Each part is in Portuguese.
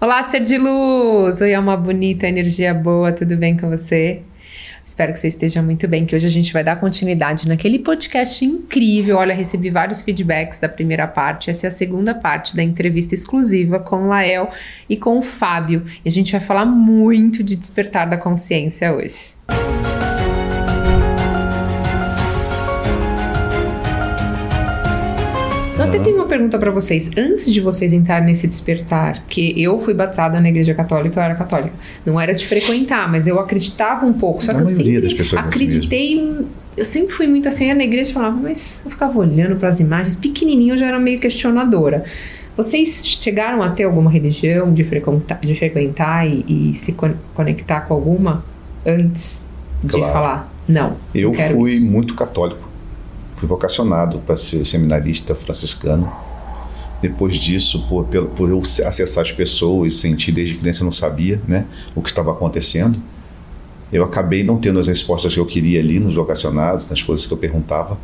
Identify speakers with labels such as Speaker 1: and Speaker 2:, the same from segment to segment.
Speaker 1: Olá, ser de luz! Oi, é uma bonita energia boa, tudo bem com você? Espero que você esteja muito bem, que hoje a gente vai dar continuidade naquele podcast incrível. Olha, recebi vários feedbacks da primeira parte. Essa é a segunda parte da entrevista exclusiva com o Lael e com o Fábio. E a gente vai falar muito de despertar da consciência hoje. Eu até tenho uma pergunta para vocês. Antes de vocês entrarem nesse despertar, que eu fui batizada na igreja católica, eu era católica. Não era de frequentar, mas eu acreditava um pouco. Só que eu sempre acreditei. Eu sempre fui muito assim, ia na igreja e falava, mas eu ficava olhando para as imagens. Pequenininho eu já era meio questionadora. Vocês chegaram a ter alguma religião de frequentar, de frequentar e, e se conectar com alguma antes de claro. falar? Não.
Speaker 2: Eu fui isso. muito católico fui vocacionado para ser seminarista franciscano. Depois disso, por, por, por eu acessar as pessoas, sentir desde criança eu não sabia né, o que estava acontecendo, eu acabei não tendo as respostas que eu queria ali nos vocacionados, nas coisas que eu perguntava,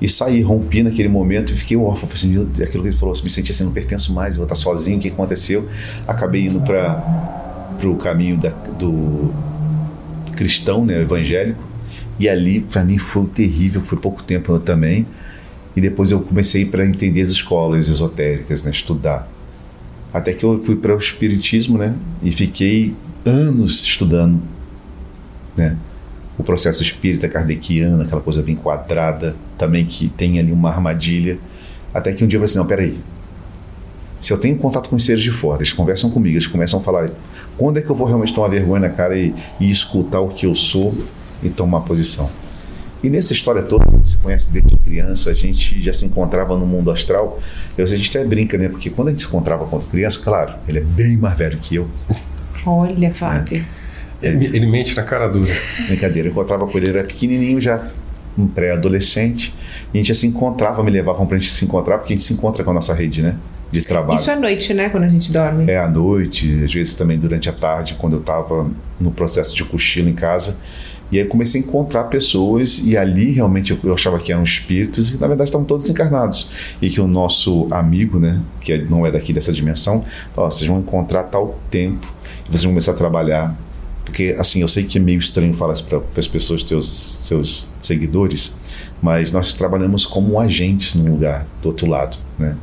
Speaker 2: e saí, rompi naquele momento e fiquei órfão. Falei assim, aquilo que ele falou, me senti assim, não pertenço mais, vou estar sozinho, o que aconteceu? Acabei indo para o caminho da, do cristão, né, evangélico, e ali, para mim, foi terrível, foi pouco tempo também. E depois eu comecei para entender as escolas esotéricas, né, estudar. Até que eu fui para o espiritismo, né, e fiquei anos estudando, né, o processo espírita kardeciano, aquela coisa bem quadrada, também que tem ali uma armadilha. Até que um dia eu falei assim: não, peraí. Se eu tenho contato com os seres de fora, eles conversam comigo, eles começam a falar: quando é que eu vou realmente tomar vergonha na cara e, e escutar o que eu sou e tomar posição. E nessa história toda, a gente se conhece desde criança, a gente já se encontrava no mundo astral. Eu, a gente até brinca, né? Porque quando a gente se encontrava quando criança, claro, ele é bem mais velho que eu.
Speaker 1: Olha, Fábio.
Speaker 3: É. Ele, ele, mente na cara dura.
Speaker 2: Brincadeira, eu encontrava com ele, ele era pequenininho já, um pré-adolescente. E a gente já se encontrava, me levavam pra gente se encontrar, porque a gente se encontra com a nossa rede, né? De trabalho.
Speaker 1: Isso à noite, né? Quando a gente dorme.
Speaker 2: É, à noite, às vezes também durante a tarde, quando eu estava no processo de cochilo em casa. E aí comecei a encontrar pessoas e ali realmente eu, achava que eram espíritos e na verdade estavam todos encarnados. E que o nosso amigo, né, que é, não é daqui dessa dimensão, falou, vocês vão encontrar tal tempo e vocês vão começar a trabalhar. Porque, assim, eu sei que é meio estranho falar isso para as pessoas, teus, seus seguidores, mas nós trabalhamos como agentes num lugar do outro lado, né?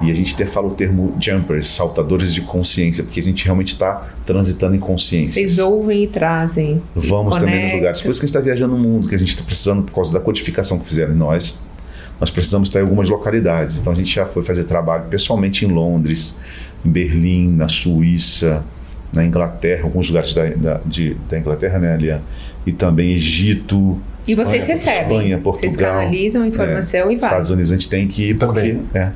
Speaker 2: E a gente até fala o termo jumpers, saltadores de consciência, porque a gente realmente está transitando em consciência.
Speaker 1: Vocês ouvem e trazem.
Speaker 2: Vamos e também nos lugares. Por isso que a gente está viajando no mundo, que a gente está precisando, por causa da codificação que fizeram em nós, nós precisamos estar em algumas localidades. Então a gente já foi fazer trabalho pessoalmente em Londres, em Berlim, na Suíça, na Inglaterra, alguns lugares da, da, de, da Inglaterra, né, ali, e também Egito.
Speaker 1: E vocês
Speaker 2: Espanha,
Speaker 1: recebem?
Speaker 2: Espanha, Portugal.
Speaker 1: Vocês canalizam informação
Speaker 2: é,
Speaker 1: e vai.
Speaker 2: Estados Unidos a gente tem que ir porque. É,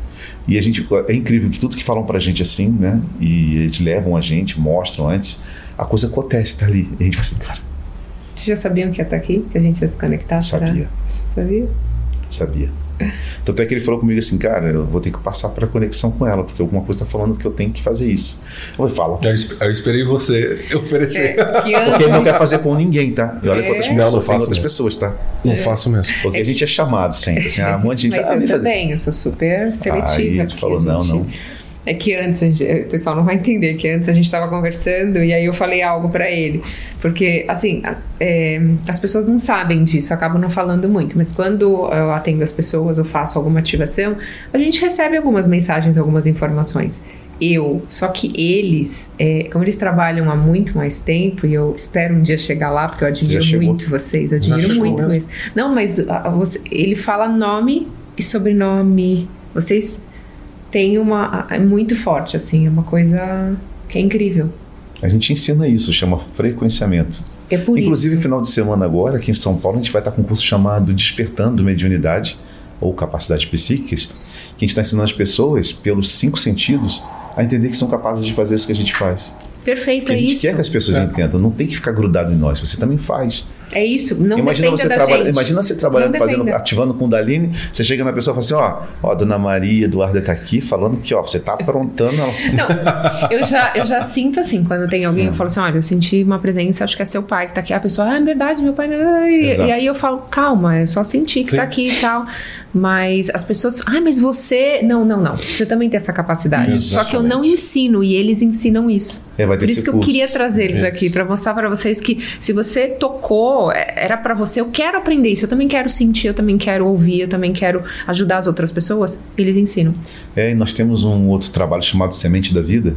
Speaker 2: e a gente é incrível que tudo que falam pra gente assim, né? E eles levam a gente, mostram antes, a coisa acontece, tá ali. E a gente fala assim, cara.
Speaker 1: Vocês já sabiam que ia estar tá aqui? Que a gente ia se conectar?
Speaker 2: Sabia.
Speaker 1: Pra... Sabia?
Speaker 2: Sabia. Tanto é que ele falou comigo assim, cara, eu vou ter que passar para conexão com ela, porque alguma coisa está falando que eu tenho que fazer isso. Eu falei, fala.
Speaker 3: Eu, eu esperei você oferecer.
Speaker 2: É, porque ele não quer fazer com ninguém, tá? E olha é. quantas pessoas, não, não faço outras mesmo. pessoas, tá?
Speaker 3: Não é. faço mesmo.
Speaker 2: Porque a gente é chamado sempre, assim, a monte de
Speaker 1: gente Mas eu também, eu sou super seletiva. Aí
Speaker 2: ele falou, não, gente... não.
Speaker 1: É que antes, gente, o pessoal não vai entender que antes a gente estava conversando e aí eu falei algo para ele. Porque, assim, é, as pessoas não sabem disso, acabam não falando muito. Mas quando eu atendo as pessoas, eu faço alguma ativação, a gente recebe algumas mensagens, algumas informações. Eu, só que eles, é, como eles trabalham há muito mais tempo, e eu espero um dia chegar lá, porque eu admiro muito vocês, eu admiro muito mesmo. Não, mas a, você, ele fala nome e sobrenome. Vocês tem uma. É muito forte, assim, é uma coisa que é incrível.
Speaker 2: A gente ensina isso, chama frequenciamento.
Speaker 1: É por
Speaker 2: Inclusive,
Speaker 1: isso.
Speaker 2: final de semana agora, aqui em São Paulo, a gente vai estar com um curso chamado Despertando Mediunidade ou Capacidades Psíquicas, que a gente está ensinando as pessoas, pelos cinco sentidos, a entender que são capazes de fazer isso que a gente faz.
Speaker 1: Perfeito,
Speaker 2: que
Speaker 1: é
Speaker 2: a gente
Speaker 1: isso.
Speaker 2: quer que as pessoas é. entendam, não tem que ficar grudado em nós, você também faz.
Speaker 1: É isso, não
Speaker 2: imagina você
Speaker 1: da
Speaker 2: trabalha,
Speaker 1: gente.
Speaker 2: Imagina você trabalhando, fazendo, ativando com Kundalini, você chega na pessoa e fala assim, ó, ó, a dona Maria Eduarda tá aqui falando que, ó, você tá aprontando.
Speaker 1: Não, eu já, eu já sinto assim, quando tem alguém,
Speaker 2: Hum.
Speaker 1: eu falo assim, olha, eu senti uma presença, acho que é seu pai que tá aqui. A pessoa, ah, é verdade, meu pai. E, e aí eu falo, calma, é só sentir que
Speaker 3: Sim.
Speaker 1: tá aqui e tal. Mas as pessoas, ah, mas você. Não, não, não. Você também tem essa capacidade. Só que eu não ensino e eles ensinam isso.
Speaker 2: É, vai ter
Speaker 1: Por isso que eu
Speaker 2: curso.
Speaker 1: queria trazer eles
Speaker 3: Isso.
Speaker 1: aqui, pra mostrar pra vocês que se você tocou, é, era pra você, eu quero aprender isso, eu também quero sentir, eu também quero ouvir, eu também quero ajudar as outras pessoas, eles ensinam.
Speaker 2: É, e nós temos um outro trabalho chamado Semente da Vida,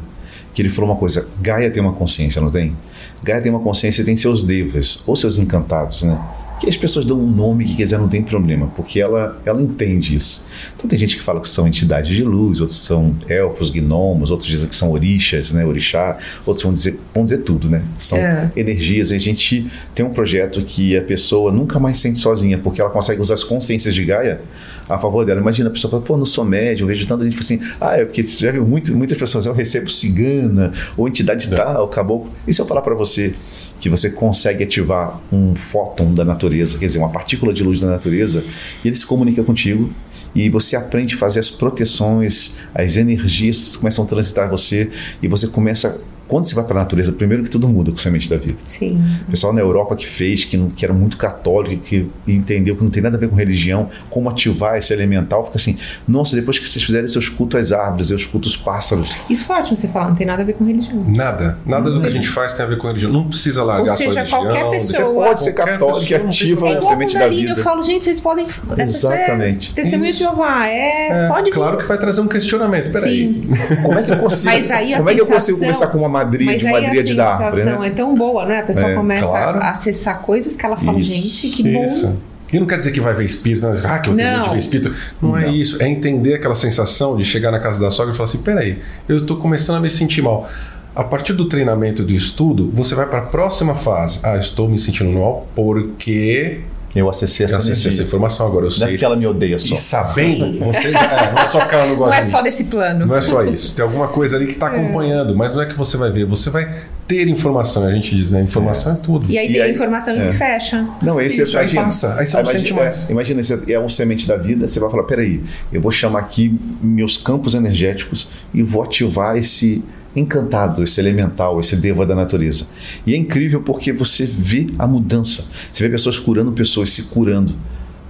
Speaker 2: que ele falou uma coisa, Gaia tem uma consciência, não tem? Gaia tem uma consciência e tem seus devas, ou seus encantados, né? Que as pessoas dão um nome que quiser, não tem problema, porque ela, ela entende isso. Então tem gente que fala que são entidades de luz, outros são elfos, gnomos, outros dizem que são orixas, né, orixá, outros vão dizer, vão dizer tudo, né? São
Speaker 1: É.
Speaker 2: energias. E a gente tem um projeto que a pessoa nunca mais sente sozinha, porque ela consegue usar as consciências de Gaia a favor dela. Imagina a pessoa fala, pô, não sou médium, vejo tanta gente assim, ah, é porque você já viu muito, muitas pessoas, eu recebo cigana, ou entidade tal, caboclo. E se eu falar para você que você consegue ativar um fóton da natureza, quer dizer, uma partícula de luz da natureza, e ele se comunica contigo, e você aprende a fazer as proteções, as energias começam a transitar você, e você começa. Quando você vai para a natureza, primeiro que tudo muda com a semente da vida.
Speaker 1: Sim.
Speaker 2: O pessoal na Europa que fez, que, não, que era muito católico, que entendeu que não tem nada a ver com religião, como ativar esse elemental, fica assim: nossa, depois que vocês fizerem seus cultos às árvores, seus cultos pássaros,
Speaker 1: Isso foi ótimo você falar, não tem nada a ver com religião.
Speaker 3: Nada. Nada do que a gente faz tem a ver com religião. Não precisa largar
Speaker 1: Ou seja,
Speaker 3: sua religião.
Speaker 1: qualquer
Speaker 2: você
Speaker 1: pessoa-
Speaker 2: pode ser católico e
Speaker 3: não
Speaker 2: ativa.
Speaker 1: É
Speaker 2: a semente da vida.
Speaker 1: eu falo, gente, vocês podem. essa
Speaker 2: Exatamente.
Speaker 1: é Testemunho de Jeová, é.
Speaker 3: É,
Speaker 1: pode vir.
Speaker 3: claro que vai trazer um questionamento. Peraí.
Speaker 1: Sim.
Speaker 2: Como é que eu consigo,
Speaker 1: Mas aí a
Speaker 2: como é que eu consigo
Speaker 1: sensação-
Speaker 2: começar com uma madríade,
Speaker 1: Mas
Speaker 2: uma
Speaker 1: aí a
Speaker 2: dríade da árvore,
Speaker 1: sensação
Speaker 2: né?
Speaker 1: é tão boa, né? A pessoa
Speaker 2: É,
Speaker 1: começa
Speaker 3: claro.
Speaker 1: a acessar coisas que ela fala,
Speaker 2: Isso,
Speaker 1: gente, que bom.
Speaker 3: Isso. E não quer dizer que vai ver espírito, né? ah, que eu tenho medo de ver espírito. Não, é
Speaker 2: Não.
Speaker 3: isso. É entender aquela sensação de chegar na casa da sogra e falar assim: peraí, eu estou começando a me sentir mal. A partir do treinamento e do estudo, você vai para a próxima fase. Ah, estou me sentindo mal porque
Speaker 2: Eu acessei essa
Speaker 3: eu acessei essa informação agora. Eu
Speaker 2: Não é
Speaker 3: sei.
Speaker 2: porque ela me odeia só.
Speaker 3: E sabendo, você já, é, não é só porque ela não
Speaker 1: Não
Speaker 3: gosta
Speaker 1: é
Speaker 3: de
Speaker 1: só desse plano.
Speaker 3: Não é só isso. Tem alguma coisa ali que está acompanhando, mas não é que você vai ver. Você vai ter informação. A gente diz, né? Informação é, tudo.
Speaker 1: E aí
Speaker 2: E
Speaker 1: tem
Speaker 2: aí-
Speaker 1: informação e se fecha.
Speaker 2: Não, aí você
Speaker 3: Isso, aí
Speaker 2: imagina,
Speaker 3: passa, aí você não sente mais.
Speaker 2: é, imagina, você é um semente da vida, você vai falar, peraí, eu vou chamar aqui meus campos energéticos e vou ativar esse encantado, esse elemental, esse deva da natureza. E é incrível porque você vê a mudança. Você vê pessoas curando pessoas, se curando.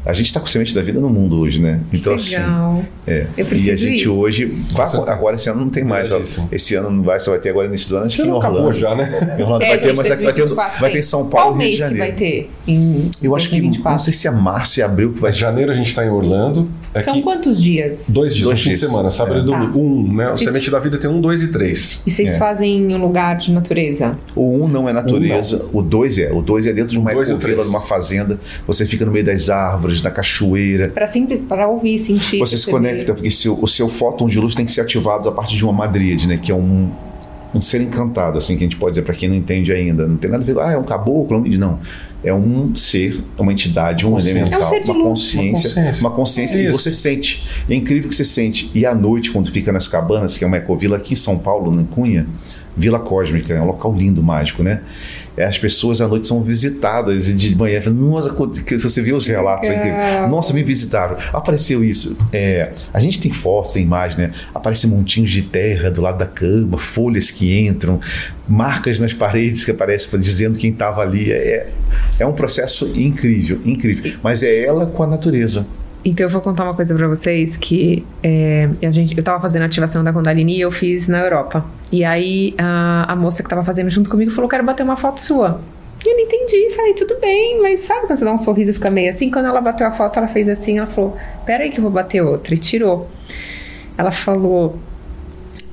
Speaker 2: A gente está com semente da vida no mundo hoje, né? Então, assim,
Speaker 1: Legal.
Speaker 2: é.
Speaker 1: Eu preciso
Speaker 2: e a gente
Speaker 1: ir.
Speaker 2: hoje. vai- agora esse ano não tem mais.
Speaker 3: Verdadíssimo.
Speaker 2: Esse ano não vai, só vai ter agora do ano, acho que em
Speaker 3: não
Speaker 2: Orlando.
Speaker 3: acabou já, né?
Speaker 2: Em Orlando
Speaker 1: É,
Speaker 2: vai ter,
Speaker 1: gente,
Speaker 2: mas vai ter,
Speaker 1: 2024
Speaker 2: vai ter em
Speaker 1: tem.
Speaker 2: São Paulo
Speaker 1: Qual
Speaker 2: e Rio de Janeiro.
Speaker 1: vai ter em
Speaker 2: Eu acho que, não
Speaker 1: 2024?
Speaker 2: sei se é março e abril que vai
Speaker 3: Mas janeiro a gente está em Orlando. É
Speaker 1: São
Speaker 3: que
Speaker 1: quantos dias?
Speaker 3: dois dias,
Speaker 2: Dois
Speaker 3: um fim de semana, sábado
Speaker 2: É.
Speaker 3: e domingo.
Speaker 1: Tá.
Speaker 3: Um, né? O Semente da Vida tem um, dois e três.
Speaker 1: E vocês
Speaker 2: É.
Speaker 1: fazem em um lugar de natureza?
Speaker 2: O um não é natureza, o dois é. O dois é dentro de uma
Speaker 3: e
Speaker 2: ecovila,
Speaker 3: três.
Speaker 2: de uma fazenda. Você fica no meio das árvores, na cachoeira.
Speaker 1: Para simples, para ouvir, sentir.
Speaker 2: Você se conecta, porque seu, o seu fóton de luz tem que ser ativado a partir de uma madríade, né? Que é um, um ser encantado, assim, que a gente pode dizer para quem não entende ainda. Não tem nada a ver com, ah, é um caboclo. Não. É um ser, uma entidade, um elemental,
Speaker 1: É um
Speaker 2: uma consciência,
Speaker 3: Uma consciência.
Speaker 2: uma consciência e
Speaker 3: Isso.
Speaker 2: você sente. É incrível que você sente. E à noite, quando fica nas cabanas, que é uma ecovila aqui em São Paulo, na Cunha, Vila Cósmica, é um local lindo, mágico, né? É, As pessoas à noite são visitadas e de manhã, nossa, você viu os relatos nossa, me visitaram, apareceu isso. É, a gente tem fotos, tem imagem, né? Aparecem montinhos de terra do lado da cama, folhas que entram, marcas nas paredes que aparecem dizendo quem estava ali. É, é um processo incrível, incrível. Mas é ela com a natureza.
Speaker 1: Então eu vou contar uma coisa pra vocês que é, a gente, eu tava fazendo a ativação da Kundalini e eu fiz na Europa. E aí a, a moça que tava fazendo junto comigo falou: quero bater uma foto sua. E eu não entendi, falei, tudo bem, mas sabe quando você dá um sorriso e fica meio assim? Quando ela bateu a foto, ela fez assim, ela falou, peraí que eu vou bater outra, e tirou. Ela falou,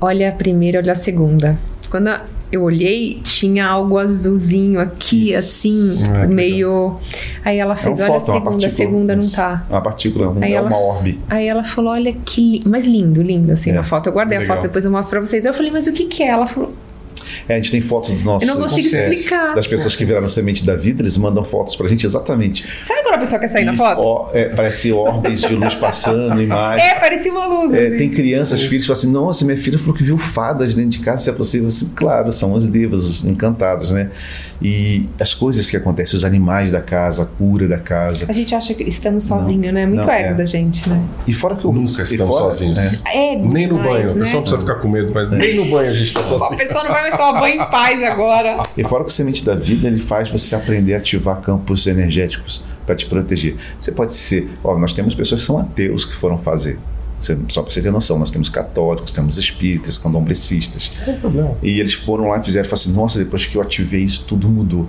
Speaker 1: olha a primeira, olha a segunda. Quando eu olhei, tinha algo azulzinho aqui, assim,
Speaker 3: Ah, que
Speaker 1: meio... Aí ela fez, olha a
Speaker 2: fóton, É uma
Speaker 1: segunda, a segunda não
Speaker 2: Isso.
Speaker 1: tá.
Speaker 2: Uma partícula, um,
Speaker 1: Aí
Speaker 2: é
Speaker 1: ela-
Speaker 2: uma orbe.
Speaker 1: Aí ela falou, olha que li- mas lindo, lindo, assim,
Speaker 2: É,
Speaker 1: na foto. Eu guardei a foto, depois eu mostro pra vocês. Eu falei, mas o que que é? Ela falou,
Speaker 2: É, a gente tem fotos do nosso.
Speaker 1: Eu não consigo explicar.
Speaker 2: Das pessoas que viraram semente da vida, eles mandam fotos pra gente exatamente.
Speaker 1: sabe quando a pessoa quer sair na
Speaker 2: Isso,
Speaker 1: foto?
Speaker 2: ó, é, parece orbes de luz passando, imagem.
Speaker 1: É, parecia uma luz.
Speaker 2: É,
Speaker 1: assim.
Speaker 2: tem crianças, filhos que falam assim: Nossa, minha filha falou que viu fadas dentro de casa, se é possível. Assim, claro, são as devas os encantados, né? E as coisas que acontecem, os animais da casa, a cura da casa.
Speaker 1: A gente acha que estamos sozinhos, né? Muito
Speaker 2: não,
Speaker 1: ego
Speaker 2: é.
Speaker 1: da gente, né?
Speaker 2: E fora que eu
Speaker 3: Nunca estamos
Speaker 2: fora-
Speaker 3: sozinhos.
Speaker 2: é.
Speaker 1: É,
Speaker 3: Nem no
Speaker 1: demais,
Speaker 3: banho. A
Speaker 1: né?
Speaker 3: pessoa não precisa ficar com medo, mas nem no banho a gente está
Speaker 1: A
Speaker 3: sozinho.
Speaker 1: pessoa não vai mais tomar banho em paz agora.
Speaker 2: E fora que o Semente da Vida, ele faz você aprender a ativar campos energéticos para te proteger. Você pode ser, ó, nós temos pessoas que são ateus que foram fazer. Só para você ter noção, nós temos católicos, temos espíritas, candomblecistas.
Speaker 3: Tem problema.
Speaker 2: E eles foram lá e fizeram, falaram assim, nossa, depois que eu ativei isso, tudo mudou.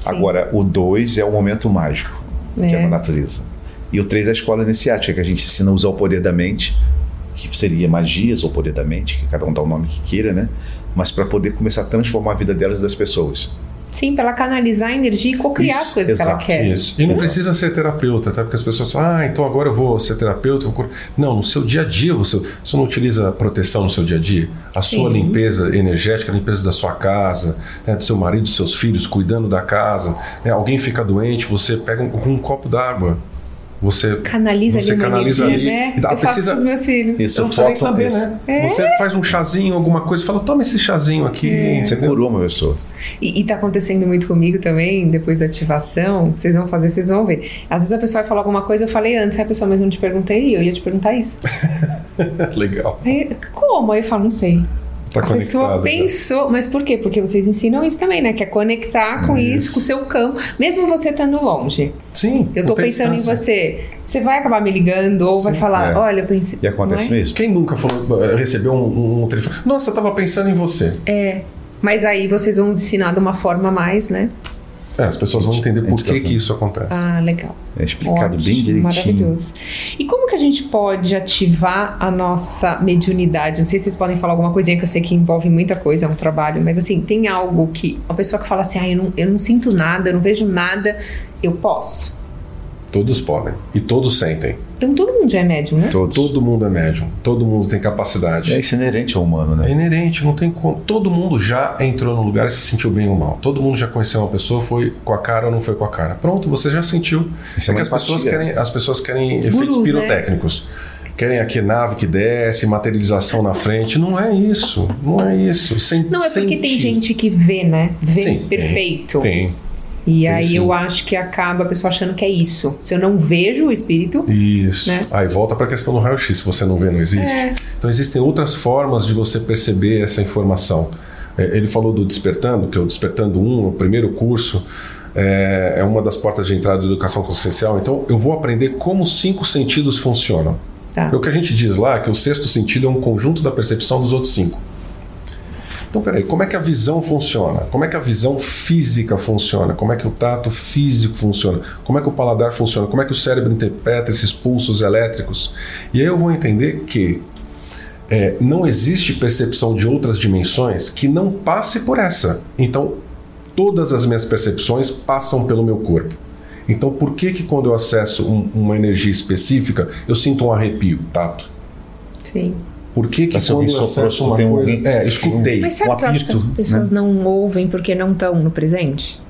Speaker 1: Sim.
Speaker 2: Agora, o 2 é o momento mágico, que é
Speaker 1: É.
Speaker 2: a natureza. E o 3 é a escola iniciática, que a gente ensina a usar o poder da mente, que seria magias ou poder da mente, que cada um dá o nome que queira, né? Mas para poder começar a transformar a vida delas e das pessoas.
Speaker 1: Sim, pra ela canalizar a energia e cocriar as coisas que ela
Speaker 2: exato,
Speaker 1: quer.
Speaker 3: Isso. E não
Speaker 2: Exato.
Speaker 3: precisa ser terapeuta, até porque as pessoas falam, ah, então agora eu vou ser terapeuta. eu vou cur-". Não, no seu dia a dia você, você não utiliza proteção no seu dia a dia. A sua
Speaker 1: Sim.
Speaker 3: limpeza energética, a limpeza da sua casa, né, do seu marido, dos seus filhos, cuidando da casa. né, alguém fica doente, você pega um, um copo d'água. Você
Speaker 1: Canaliza
Speaker 3: Você
Speaker 1: ali uma
Speaker 3: canaliza
Speaker 1: energia,
Speaker 3: ali.
Speaker 1: né?
Speaker 3: E dá-
Speaker 1: eu faço
Speaker 3: precisa-
Speaker 1: com os meus filhos.
Speaker 2: Isso,
Speaker 3: Você não precisa nem saber,
Speaker 2: isso.
Speaker 3: né?
Speaker 1: É.
Speaker 3: Você faz um chazinho, alguma coisa, fala, toma esse chazinho aqui.
Speaker 2: Você
Speaker 3: entendeu?
Speaker 2: curou uma pessoa.
Speaker 1: E, e tá acontecendo muito comigo também, depois da ativação. Vocês vão fazer, vocês vão ver. Às vezes a pessoa vai falar alguma coisa, eu falei antes, aí a pessoa, mas eu não te perguntei, eu ia te perguntar isso.
Speaker 3: Legal.
Speaker 1: Aí, como? Aí eu falo, não sei.
Speaker 3: Tá
Speaker 1: a pessoa
Speaker 3: conectado. já.
Speaker 1: pensou, mas por quê? Porque vocês ensinam isso também, né? Que é conectar com isso,
Speaker 3: Isso.
Speaker 1: com o seu campo, mesmo você estando longe.
Speaker 3: Sim.
Speaker 1: Eu tô pensando em você. Você vai acabar me ligando ou vai falar,
Speaker 2: é.
Speaker 1: olha, eu pensei.
Speaker 2: E acontece
Speaker 1: é?
Speaker 2: mesmo.
Speaker 3: Quem nunca falou, eh, recebeu um, um telefone? Nossa, eu tava pensando em você.
Speaker 1: É. Mas aí vocês vão ensinar de uma forma mais, né?
Speaker 3: É, as pessoas vão entender por que, que isso acontece.
Speaker 1: Ah, legal.
Speaker 2: É explicado
Speaker 1: Ótimo,
Speaker 2: bem direitinho.
Speaker 1: Maravilhoso. E como que a gente pode ativar a nossa mediunidade? Não sei se vocês podem falar alguma coisinha que eu sei que envolve muita coisa, é um trabalho, mas assim, tem algo que a pessoa que fala assim, ah, eu não, eu não sinto nada, eu não vejo nada, eu posso.
Speaker 3: Todos podem. E todos sentem.
Speaker 1: Então todo mundo já é médium, né?
Speaker 2: Todos.
Speaker 3: Todo mundo é médium. Todo mundo tem capacidade.
Speaker 2: É isso é inerente ao humano,
Speaker 3: É
Speaker 2: né?
Speaker 3: inerente, não tem como. Todo mundo já entrou num lugar e se sentiu bem ou mal. Todo mundo já conheceu uma pessoa, foi com a cara ou não foi com a cara. Pronto, você já sentiu.
Speaker 2: Isso é
Speaker 3: é que as pessoas querem, as pessoas querem efeitos
Speaker 1: Gurus, né?
Speaker 3: pirotécnicos. Querem aqui nave que desce, materialização na frente. Não é isso. Não é isso. Sem,
Speaker 1: Não, é porque tem
Speaker 3: sentir.
Speaker 1: gente que vê, né? Vê
Speaker 3: Sim, tem.
Speaker 1: perfeito.
Speaker 3: Tem.
Speaker 1: E
Speaker 3: Tem
Speaker 1: aí
Speaker 3: sim.
Speaker 1: eu acho que acaba a pessoa achando que é isso. Se eu não vejo o espírito,
Speaker 3: Isso.
Speaker 1: Né?
Speaker 3: Aí volta para a questão do raio-x. Se você não vê, não existe.
Speaker 1: É.
Speaker 3: Então existem outras formas de você perceber essa informação. É, Ele falou do Despertando, que é o Despertando 1, o primeiro curso. É, é uma das portas de entrada da educação consciencial. Então eu vou aprender como os cinco sentidos funcionam.
Speaker 1: tá.
Speaker 3: É o que a gente diz lá, é que o sexto sentido é um conjunto da percepção dos outros cinco. Então, peraí, como é que a visão funciona? Como é que a visão física funciona? Como é que o tato físico funciona? Como é que o paladar funciona? Como é que o cérebro interpreta esses pulsos elétricos? E aí eu vou entender que é, não existe percepção de outras dimensões que não passe por essa. Então, todas as minhas percepções passam pelo meu corpo. Então, por que que quando eu acesso um- uma energia específica, eu sinto um arrepio, tato?
Speaker 1: Sim.
Speaker 3: Por que que quando eu acesso uma
Speaker 2: escutei um-.
Speaker 3: É, escutei.
Speaker 1: Mas sabe
Speaker 2: um
Speaker 1: que eu acho que as
Speaker 2: apito,
Speaker 1: pessoas não ouvem porque não estão no presente?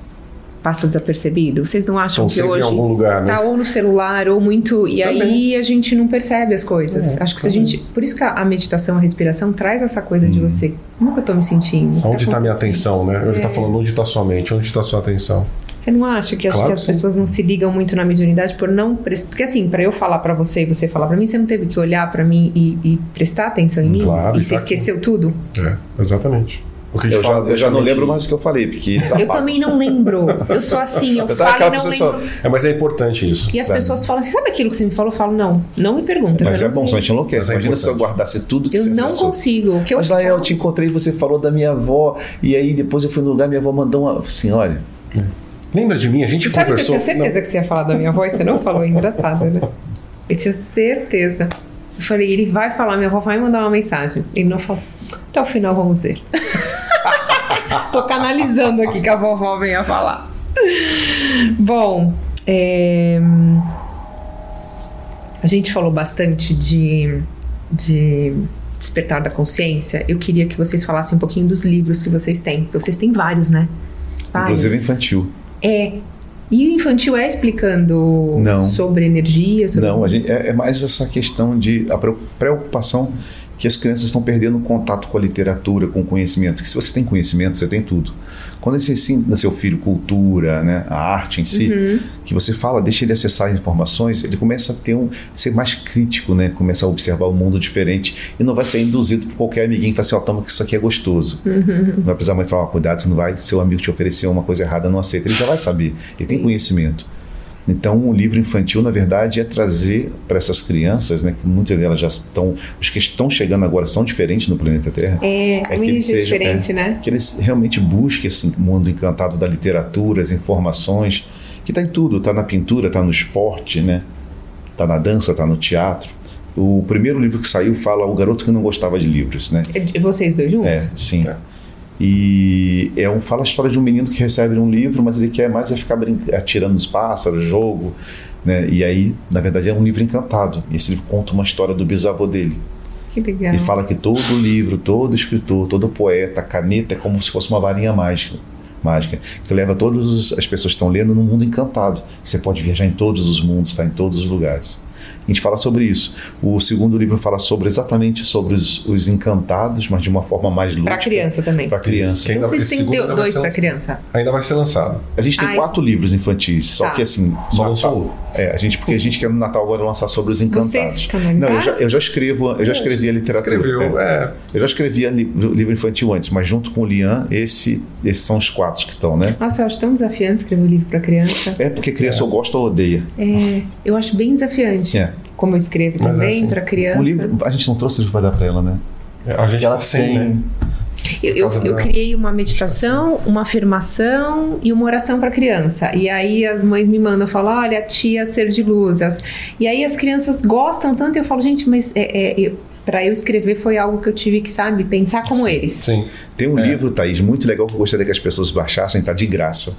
Speaker 1: Passa desapercebido. Vocês não acham
Speaker 3: Estão
Speaker 1: que hoje
Speaker 3: em algum lugar, né?
Speaker 1: tá ou no celular ou muito e
Speaker 3: Também.
Speaker 1: aí a gente não percebe as coisas.
Speaker 3: É,
Speaker 1: acho que se a gente, por isso que a, meditação, a respiração traz essa coisa de você. Como que eu tô me sentindo? O
Speaker 3: Onde está minha
Speaker 1: acontecendo?
Speaker 3: atenção, né? Ele está
Speaker 1: É.
Speaker 3: falando onde está sua mente, onde está sua atenção.
Speaker 1: Você não acha que,
Speaker 3: Claro
Speaker 1: que as
Speaker 3: sim.
Speaker 1: pessoas não se ligam muito na mediunidade por não prestar? Porque assim, para eu falar para você e você falar para mim, você não teve que olhar para mim e, e prestar atenção em mim?
Speaker 3: Claro,
Speaker 1: e você
Speaker 3: tá aqui.
Speaker 1: esqueceu tudo?
Speaker 3: É, exatamente.
Speaker 2: Eu já, eu já não lembro mais o que eu falei, porque
Speaker 1: Eu
Speaker 2: desapaga.
Speaker 1: também não lembro. Eu sou assim, eu
Speaker 2: Eu
Speaker 1: falo e não lembro.
Speaker 3: É, mas é importante isso.
Speaker 1: E as
Speaker 2: Sabe?
Speaker 1: pessoas falam assim, sabe aquilo que você me falou? Eu falo, não, não me pergunta.
Speaker 2: Mas
Speaker 1: eu
Speaker 2: é bom,
Speaker 1: sei.
Speaker 2: só a gente enlouquece.
Speaker 3: É
Speaker 2: Imagina se eu guardasse tudo que
Speaker 1: Eu
Speaker 2: você
Speaker 1: não
Speaker 2: acessou.
Speaker 1: consigo. O que eu
Speaker 2: Mas lá eu te encontrei, você falou da minha avó, e aí depois eu fui no lugar, minha avó mandou uma. Assim, olha,
Speaker 3: Lembra de mim? A gente
Speaker 1: Você sabe que eu
Speaker 3: conversou.
Speaker 1: tinha certeza que você ia falar da minha voz? Você não falou, é engraçado, né? Eu tinha certeza. Eu falei, ele vai falar, minha avó vai mandar uma mensagem. Ele não falou. Até o final vamos ver. Tô canalizando aqui que a vovó venha falar. Bom, é, a gente falou bastante de, de despertar da consciência. Eu queria que vocês falassem um pouquinho dos livros que vocês têm. Porque vocês têm vários, né? Vários.
Speaker 2: inclusive infantil.
Speaker 1: É. E o infantil é explicando
Speaker 2: Não.
Speaker 1: sobre energia? Sobre...
Speaker 2: Não, a gente, é, é mais essa questão de a preo- preocupação que as crianças estão perdendo o contato com a literatura, com o conhecimento. Que se você tem conhecimento, você tem tudo. Quando você ensina seu filho cultura, né, a arte em si,
Speaker 1: Uhum.
Speaker 2: que você fala, deixa ele acessar as informações, ele começa a ter um ser mais crítico, né? Começa a observar o mundo diferente e não vai ser induzido por qualquer amiguinho que fala assim, ó, toma que isso aqui é gostoso.
Speaker 1: Uhum.
Speaker 2: Não vai precisar mais falar, cuidado, não vai, seu amigo te oferecer uma coisa errada, não aceita. Ele já vai saber, ele tem conhecimento. Então, o livro infantil, na verdade, é trazer para essas crianças, né, que muitas delas já estão, os que estão chegando agora são diferentes no planeta Terra,
Speaker 1: É,
Speaker 2: É
Speaker 1: é
Speaker 2: que
Speaker 1: muito
Speaker 2: ele seja-
Speaker 1: diferente, né?
Speaker 2: que eles realmente busquem esse mundo encantado da literatura, as informações, que está em tudo, está na pintura, está no esporte, né? Está na dança, está no teatro. O primeiro livro que saiu fala o garoto que não gostava de livros, né?
Speaker 1: É vocês dois juntos?
Speaker 2: É, sim.
Speaker 3: É.
Speaker 2: E é um, fala a história de um menino que recebe um livro, mas ele quer mais é ficar brin- atirando nos pássaros, jogo, né? E aí, na verdade, é um livro encantado. E esse livro conta uma história do bisavô dele.
Speaker 1: Que legal.
Speaker 2: E fala que todo livro, todo escritor, todo poeta, caneta é como se fosse uma varinha mágica, mágica que leva todas as pessoas que estão lendo num mundo encantado. Você pode viajar em todos os mundos, estar em todos os lugares. A gente fala sobre isso. O segundo livro fala sobre exatamente sobre os, os encantados, mas de uma forma mais lúdica.
Speaker 1: Pra criança também.
Speaker 2: Para criança.
Speaker 1: Então
Speaker 3: ainda- segundo
Speaker 1: do-
Speaker 3: ainda vai
Speaker 1: dois
Speaker 3: lançado.
Speaker 1: criança?
Speaker 3: Ainda vai ser lançado.
Speaker 2: A gente tem
Speaker 1: Ah,
Speaker 2: quatro livros infantis, só
Speaker 1: Tá.
Speaker 2: que assim.
Speaker 3: Só lançou
Speaker 2: É, a gente, porque a gente quer no Natal agora lançar sobre os encantados.
Speaker 1: Vocês?
Speaker 2: Não, eu já, eu já escrevo, eu já escrevi a literatura.
Speaker 3: Escreveu, é.
Speaker 2: Eu já escrevia li- livro infantil antes, mas junto com o Lian, esse, esses são os quatro que estão, né?
Speaker 1: Nossa, eu acho tão desafiante escrever um livro pra criança.
Speaker 2: É porque criança ou gosta ou odeia.
Speaker 1: É, eu acho bem desafiante.
Speaker 2: É.
Speaker 1: Como eu escrevo
Speaker 3: Mas
Speaker 1: também
Speaker 3: assim,
Speaker 1: pra criança.
Speaker 2: O livro, a gente não trouxe para dar para ela, né?
Speaker 3: A gente
Speaker 2: ela
Speaker 3: tá sem, né?
Speaker 1: Eu, eu, eu criei uma meditação, uma afirmação e uma oração para criança. E aí as mães me mandam falar, olha, a tia ser de luz. E aí as crianças gostam tanto, eu falo, gente, mas é, é, eu, para eu escrever foi algo que eu tive que, sabe, pensar como eles.
Speaker 3: Sim.
Speaker 2: Tem um
Speaker 3: É.
Speaker 2: livro, Thaís, muito legal que eu gostaria que as pessoas baixassem, tá de graça.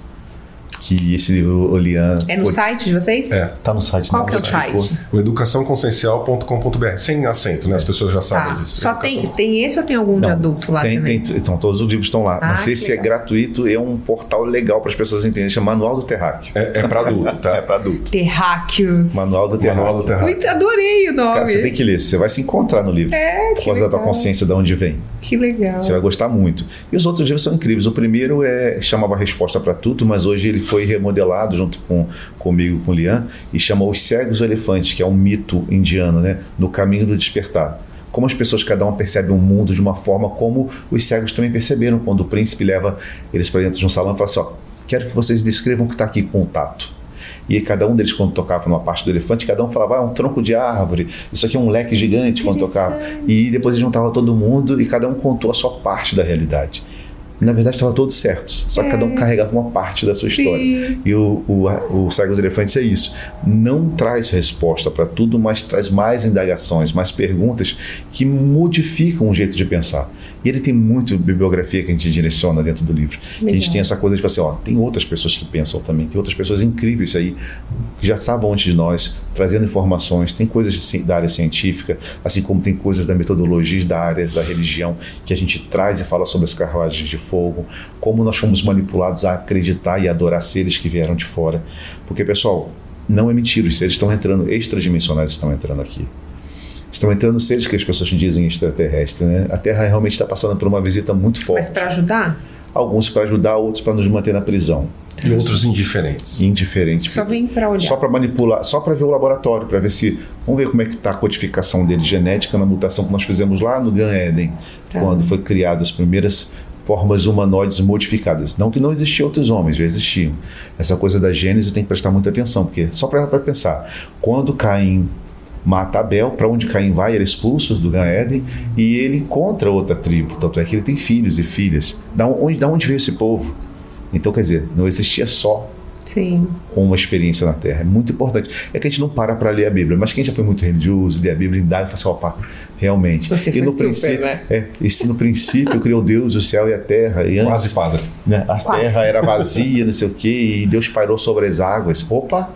Speaker 2: Que esse livro, o Lian.
Speaker 1: É no site de vocês?
Speaker 3: É.
Speaker 2: Tá no site
Speaker 1: Qual que é o site?
Speaker 3: O educaçãoconsciencial.com.br. Sem acento, né? As pessoas já sabem
Speaker 1: Tá.
Speaker 3: disso.
Speaker 1: Só
Speaker 3: Educação.
Speaker 1: tem, tem esse ou tem algum de
Speaker 2: Não,
Speaker 1: adulto lá
Speaker 2: tem,
Speaker 1: também?
Speaker 2: tem, então, todos os livros estão lá.
Speaker 1: Ah,
Speaker 2: Mas esse é
Speaker 1: legal.
Speaker 2: gratuito e é um portal legal para as pessoas entenderem. Chama Manual do Terráqueo.
Speaker 3: É, é pra adulto, tá?
Speaker 2: É para adulto.
Speaker 1: Terráqueos.
Speaker 2: Manual do Terráqueo.
Speaker 3: Manual do Terráqueo.
Speaker 1: Muito adorei o nome.
Speaker 2: Cara, você tem que ler, você vai se encontrar no livro.
Speaker 1: É,
Speaker 2: por causa da tua
Speaker 1: legal.
Speaker 2: consciência de onde vem.
Speaker 1: Que legal.
Speaker 2: Você vai gostar muito. E os outros livros são incríveis. O primeiro é chamava Resposta para Tudo, mas hoje ele foi remodelado junto com comigo, com o Lian, e chamou Os Cegos Elefantes, que é um mito indiano, né? No caminho do despertar. Como as pessoas, cada uma percebe o mundo de uma forma como os cegos também perceberam quando o príncipe leva eles para dentro de um salão e fala assim: ó, quero que vocês descrevam o que está aqui com o tato. E cada um deles, quando tocava numa parte do elefante, cada um falava, ah, é um tronco de árvore, isso aqui é um leque gigante quando tocava. E depois eles juntavam todo mundo e cada um contou a sua parte da realidade. Na verdade estava todos certos, só que cada um carregava uma parte da sua
Speaker 1: Sim.
Speaker 2: história. E o, o, o Cego dos Elefantes é isso. Não traz resposta para tudo, mas traz mais indagações, mais perguntas que modificam o jeito de pensar. E ele tem muito bibliografia que a gente direciona dentro do livro. Que a gente tem essa coisa de falar assim, ó, tem outras pessoas que pensam também, tem outras pessoas incríveis aí que já estavam antes de nós, trazendo informações, tem coisas de da área científica, assim como tem coisas da metodologia da área da religião que a gente traz e fala sobre as carruagens de fogo, como nós fomos manipulados a acreditar e adorar seres que vieram de fora. Porque, pessoal, não é mentira, os seres estão entrando, extradimensionais estão entrando aqui. Estão entrando seres que as pessoas dizem extraterrestres, né? A Terra realmente está passando por uma visita muito forte.
Speaker 1: Mas para ajudar?
Speaker 2: Alguns para ajudar, outros para nos manter na prisão.
Speaker 3: E outros indiferentes.
Speaker 2: Indiferente.
Speaker 1: Só vem para olhar.
Speaker 2: Só para manipular, só para ver o laboratório, para ver se. Vamos ver como é que está a codificação dele genética na mutação que nós fizemos lá no Gan Eden,
Speaker 1: Tá.
Speaker 2: quando foi criadas as primeiras formas humanoides modificadas. Não que não existiam outros homens, já existiam. Essa coisa da gênese tem que prestar muita atenção, porque só para pensar, quando Caim mata Abel, para onde Caim vai, ele é expulso do Gan Eden e ele encontra outra tribo, tanto é que ele tem filhos e filhas. Da onde, da onde veio esse povo? Então, quer dizer, não existia só
Speaker 1: Sim.
Speaker 2: com uma experiência na Terra. É muito importante. É que a gente não para para ler a Bíblia, mas quem já foi muito religioso, lê a Bíblia e dá e fala assim, opa, realmente.
Speaker 1: Você
Speaker 2: e
Speaker 1: foi
Speaker 2: no
Speaker 1: super,
Speaker 2: princípio,
Speaker 1: né?
Speaker 2: é, e se no princípio criou Deus, o céu e a terra, e antes,
Speaker 3: Quase padre.
Speaker 2: né, a
Speaker 1: Quase.
Speaker 2: terra era vazia, não sei o quê, e Deus pairou sobre as águas. Opa,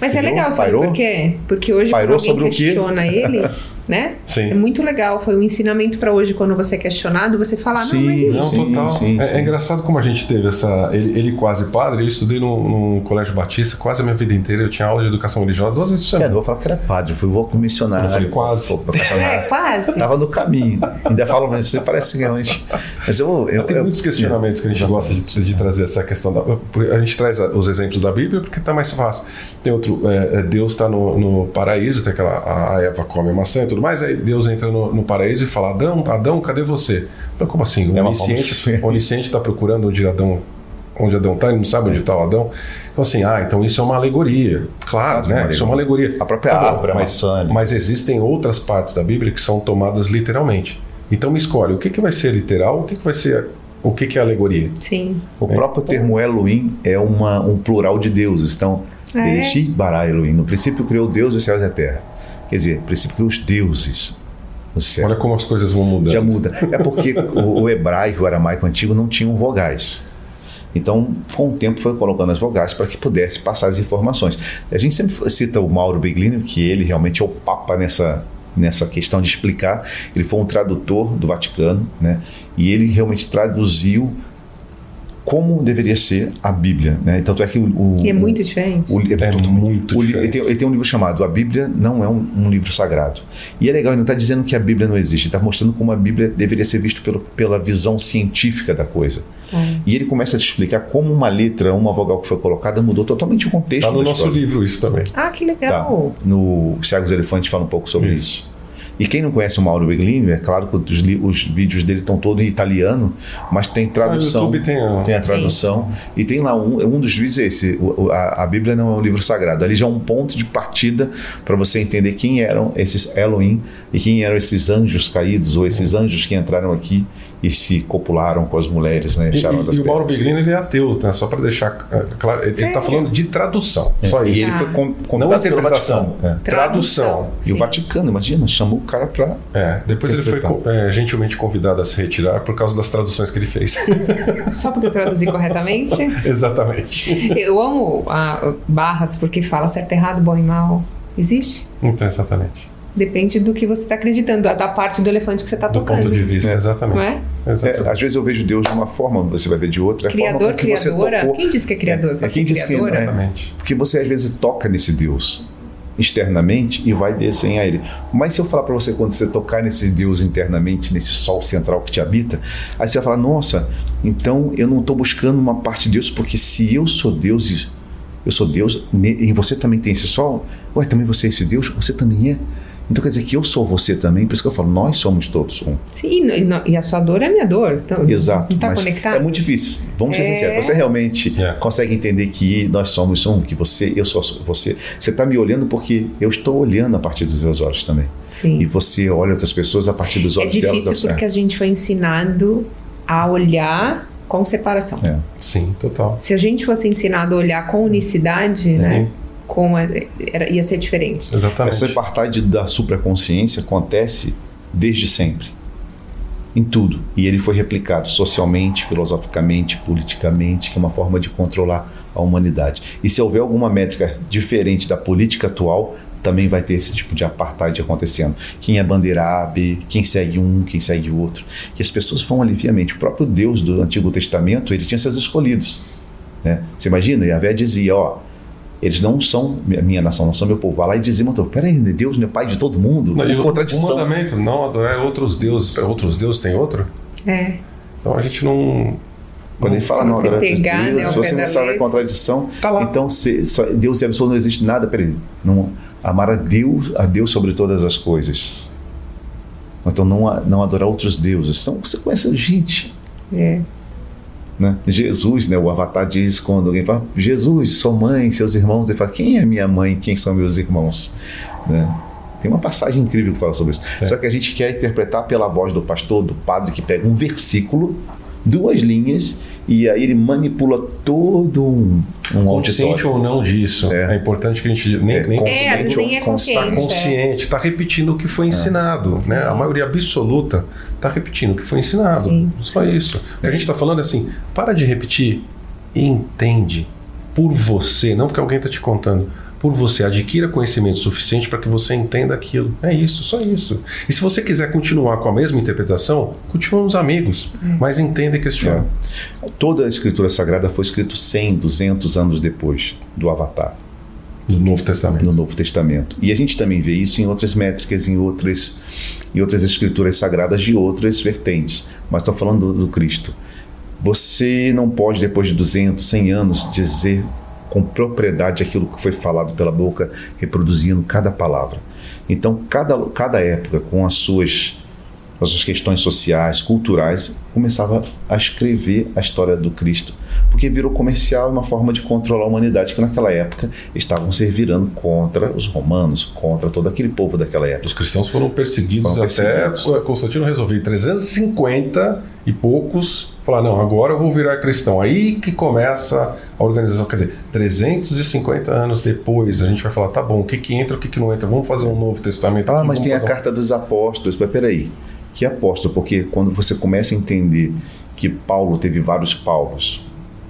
Speaker 1: Mas é legal, sabe
Speaker 2: Pairou?
Speaker 1: por quê? Porque hoje
Speaker 2: Pairou sobre o quê?
Speaker 1: questiona ele, né?
Speaker 3: Sim.
Speaker 1: É muito legal. Foi um ensinamento para hoje, quando você é questionado, você falar, não, mas
Speaker 2: Sim,
Speaker 3: Não,
Speaker 1: isso.
Speaker 3: total.
Speaker 2: sim,
Speaker 3: é,
Speaker 2: sim.
Speaker 3: é engraçado como a gente teve essa. Ele, ele quase padre, eu estudei num, num colégio batista quase a minha vida inteira. Eu tinha aula de educação religiosa duas vezes por
Speaker 2: É, não
Speaker 3: semana.
Speaker 2: vou falar que era padre, fui vou missionário.
Speaker 3: Eu falei quase.
Speaker 2: Vocacionário.
Speaker 1: É, quase.
Speaker 2: Tava no caminho. Ainda falam, mas você parece realmente. Mas eu. eu
Speaker 3: Tem
Speaker 2: eu-
Speaker 3: muitos questionamentos que a gente gosta de, de trazer essa questão. Da, a gente traz os exemplos da Bíblia porque está mais fácil. Tem outro, é, é, Deus está no, no paraíso, tem aquela a- a Eva come a maçã e tudo mais, aí Deus entra no, no paraíso e fala: Adão, Adão, cadê você? Mas como assim? O
Speaker 2: É
Speaker 3: onisciente está procurando onde Adão onde Adão está, ele não sabe onde está o Adão. Então, assim, ah, então isso é uma alegoria. Claro,
Speaker 2: Claro,
Speaker 3: né? Isso é uma alegoria.
Speaker 2: A própria
Speaker 3: Tá
Speaker 2: árvore,
Speaker 3: mas,
Speaker 2: maçã, né?
Speaker 3: mas existem outras partes da Bíblia que são tomadas literalmente. Então me escolhe, o que, que vai ser literal, o que, que vai ser. O que, que é alegoria?
Speaker 1: Sim.
Speaker 2: O próprio termo Elohim é uma, um plural de deuses. Então,
Speaker 1: Ah, é?
Speaker 2: Bara Elohim. No princípio criou Deus os céus e a terra. Quer dizer, princípio criou os deuses no céu.
Speaker 3: Olha como as coisas vão mudando.
Speaker 2: Já muda. É porque o, o hebraico, o aramaico antigo não tinham vogais. Então, com o tempo, foi colocando as vogais para que pudesse passar as informações. A gente sempre cita o Mauro Beglino, que ele realmente é o papa nessa, nessa questão de explicar. Ele foi um tradutor do Vaticano, né? E ele realmente traduziu como deveria ser a Bíblia, né? Tanto é que o, o
Speaker 1: E é muito diferente.
Speaker 2: o,
Speaker 3: É muito
Speaker 2: o
Speaker 3: diferente.
Speaker 2: ele, tem, ele tem um livro chamado A Bíblia Não é um, um Livro Sagrado. E é legal, ele não está dizendo que a Bíblia não existe, ele está mostrando como a Bíblia deveria ser vista pelo, pela visão científica da coisa.
Speaker 1: É.
Speaker 2: E ele começa a te explicar como uma letra, uma vogal que foi colocada mudou totalmente o contexto
Speaker 3: Está no nosso
Speaker 2: história.
Speaker 3: livro isso também.
Speaker 1: Ah, que
Speaker 2: Tá.
Speaker 1: legal.
Speaker 2: No Cegos Elefantes fala um pouco sobre
Speaker 3: Isso.
Speaker 2: isso. E quem não conhece o Mauro Beglini, é claro que os, os vídeos dele estão todos em italiano, mas tem tradução.
Speaker 3: Ah, YouTube tem a-
Speaker 2: tem a tradução. E tem lá um, um dos vídeos é esse: a, a Bíblia não é um livro sagrado. Ali já é um ponto de partida para você entender quem eram esses Elohim e quem eram esses anjos caídos, ou esses anjos que entraram aqui e se copularam com as mulheres, né?
Speaker 3: E, e- e o Mauro. Beglino ele é ateu, né? Só para deixar é, claro. Ele está falando de tradução. Só
Speaker 2: E
Speaker 3: isso.
Speaker 2: ele foi com,
Speaker 3: Não
Speaker 2: convidado pelo
Speaker 3: interpretação.
Speaker 2: É.
Speaker 3: Tradução.
Speaker 2: E o. Vaticano, imagina, chamou o cara para
Speaker 3: É, depois ele foi é, gentilmente convidado a se retirar por causa das traduções que ele fez.
Speaker 1: Só porque eu traduzi corretamente.
Speaker 3: Exatamente.
Speaker 1: Eu amo ah, barras porque fala certo, errado, bom e mal. Existe?
Speaker 3: Então, exatamente.
Speaker 1: Depende do que você está acreditando, da- da parte do elefante que você está
Speaker 3: Do
Speaker 1: tocando.
Speaker 3: ponto de vista,
Speaker 2: É.
Speaker 3: exatamente.
Speaker 1: Não é?
Speaker 3: Exatamente.
Speaker 2: É, às vezes eu vejo Deus de uma forma, você vai ver de outra. É
Speaker 1: Criador,
Speaker 2: que você
Speaker 1: criadora.
Speaker 2: tocou.
Speaker 1: Quem diz que é criador?
Speaker 2: É,
Speaker 1: Pode
Speaker 2: quem diz que é
Speaker 1: criadora?
Speaker 3: Exatamente.
Speaker 2: Porque você às vezes toca nesse Deus externamente e vai desenhar ele. Mas se eu falar para você quando você tocar nesse Deus internamente, nesse sol central que te habita, aí você vai falar: "Nossa, então eu não estou buscando uma parte de Deus porque se eu sou Deus, e eu sou Deus, em você também tem esse sol? Ué, também você é esse Deus? Você também é? Então quer dizer que eu sou você também, por isso que eu falo, nós somos todos um.
Speaker 1: Sim, e, não- e a sua dor é a minha dor. Então,
Speaker 2: Exato.
Speaker 1: Não está
Speaker 2: mas
Speaker 1: conectado?
Speaker 2: É muito difícil. Vamos ser
Speaker 1: É.
Speaker 2: sinceros. Você realmente
Speaker 3: É.
Speaker 2: consegue entender que nós somos um, que você, eu sou você. Você está me olhando porque eu estou olhando a partir dos seus olhos também.
Speaker 1: Sim.
Speaker 2: E você olha outras pessoas a partir dos
Speaker 1: É
Speaker 2: olhos delas.
Speaker 1: difícil porque a gente foi ensinado a olhar com separação.
Speaker 2: É.
Speaker 3: Sim, total.
Speaker 1: Se a gente fosse ensinado a olhar com unicidade, né? Com a- era, ia ser diferente.
Speaker 3: Exatamente.
Speaker 2: Essa parte da supraconsciência acontece desde sempre. Em tudo. E ele foi replicado socialmente, filosoficamente, politicamente, que é uma forma de controlar a humanidade. E se houver alguma métrica diferente da política atual, também vai ter esse tipo de apartheid acontecendo. Quem é bandeira A, B, quem segue um, quem segue o outro. E as pessoas vão aliviamente. O próprio Deus do Antigo Testamento, ele tinha seus escolhidos. Né? Você imagina? E a Vé dizia, ó, eles não são minha minha nação, não são meu povo. Vai lá e dizia, mas peraí, né? Deus não é pai de todo mundo?
Speaker 3: Não, e
Speaker 2: Uma
Speaker 3: o, o
Speaker 2: contradição.
Speaker 3: mandamento, não adorar outros deuses. Para outros deuses tem outro?
Speaker 1: É.
Speaker 3: Então a gente não.
Speaker 2: Quando ele fala,
Speaker 1: Se
Speaker 2: não,
Speaker 1: você
Speaker 2: adorar outros
Speaker 1: pegar,
Speaker 2: deuses,
Speaker 1: né,
Speaker 2: se você não sabe a contradição,
Speaker 3: Tá lá.
Speaker 2: então se, só- Deus é absoluto, não existe nada, peraí. Não, amar a Deus, a Deus sobre todas as coisas. Então não, a- não adorar outros deuses. Então você conhece gente.
Speaker 1: É.
Speaker 2: Né? Jesus, né? o Avatar diz quando alguém fala, Jesus, sua mãe, seus irmãos, ele fala, quem é minha mãe, quem são meus irmãos? Né? Tem uma passagem incrível que fala sobre isso.
Speaker 3: Certo.
Speaker 2: Só que a gente quer interpretar pela voz do pastor, do padre, que pega um versículo, duas linhas, e aí ele manipula todo um, um
Speaker 3: Consciente
Speaker 2: auditório.
Speaker 3: ou não disso. É,
Speaker 2: É.
Speaker 3: importante que a gente nem,
Speaker 2: É,
Speaker 3: nem
Speaker 2: consciente
Speaker 1: É, nem é
Speaker 2: ou
Speaker 1: consciente.
Speaker 3: está
Speaker 1: é.
Speaker 3: consciente, está repetindo o que foi ensinado. Né? A maioria absoluta está repetindo o que foi ensinado.
Speaker 1: Sim.
Speaker 3: Só isso. O que a gente está falando é assim: para de repetir e entende por você, não porque alguém está te contando, por você. Adquira conhecimento suficiente para que você entenda aquilo. É isso, só isso. E se você quiser continuar com a mesma interpretação, continuamos amigos, é. mas entenda e questione.
Speaker 2: É. Toda a escritura sagrada foi escrita 100, 200 anos depois do Avatar.
Speaker 3: No Novo Testamento.
Speaker 2: No Novo Testamento. E a gente também vê isso em outras métricas, em outras, em outras escrituras sagradas de outras vertentes. Mas estou falando do, do Cristo. Você não pode, depois de 200, 100 anos, dizer com propriedade aquilo que foi falado pela boca, reproduzindo cada palavra. Então, cada, cada época, com as suas, as suas questões sociais, culturais, começava a escrever a história do Cristo porque virou comercial uma forma de controlar a humanidade que naquela época estavam se virando contra os romanos, contra todo aquele povo daquela época.
Speaker 3: Os cristãos foram perseguidos, foram perseguidos. até Constantino resolveu em 350 e poucos falar, não, agora eu vou virar cristão. Aí que começa a organização, quer dizer, 350 anos depois, a gente vai falar, tá bom, o que que entra, o que que não entra, vamos fazer um novo testamento.
Speaker 2: Ah,
Speaker 3: aqui,
Speaker 2: mas tem a um... carta dos apóstolos, mas peraí, que apóstolo? Porque quando você começa a entender que Paulo teve vários Paulos,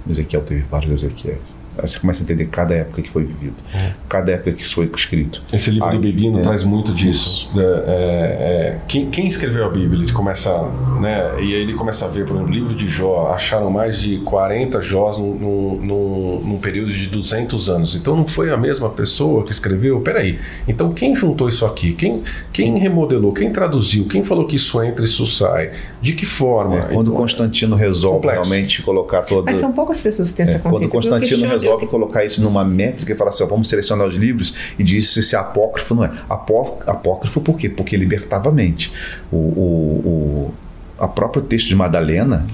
Speaker 2: Ezequiel teve vários Ezequiéis. Você começa a entender cada época que foi vivido, é. cada época que foi escrito.
Speaker 3: Esse livro Aí, do Bebino é, traz muito disso. É, é, quem, quem, escreveu a Bíblia? Ele começa, né, e aí ele começa a ver, por exemplo, o livro de Jó, acharam mais de 40 Jós num, num, num, período de 200 anos. Então não foi a mesma pessoa que escreveu? Peraí, então quem juntou isso aqui? Quem, quem remodelou? Quem traduziu? Quem falou que isso entra e isso sai? De que forma? É,
Speaker 2: quando então, Constantino resolve complexo. realmente colocar todo...
Speaker 1: Mas são poucas pessoas que têm essa consciência.
Speaker 2: Quando Constantino resolve resolve colocar isso numa métrica e falar assim: ó, vamos selecionar os livros e diz se é apócrifo não é. Apó, apócrifo por quê? Porque libertava a mente. O, o, o a próprio texto de Madalena.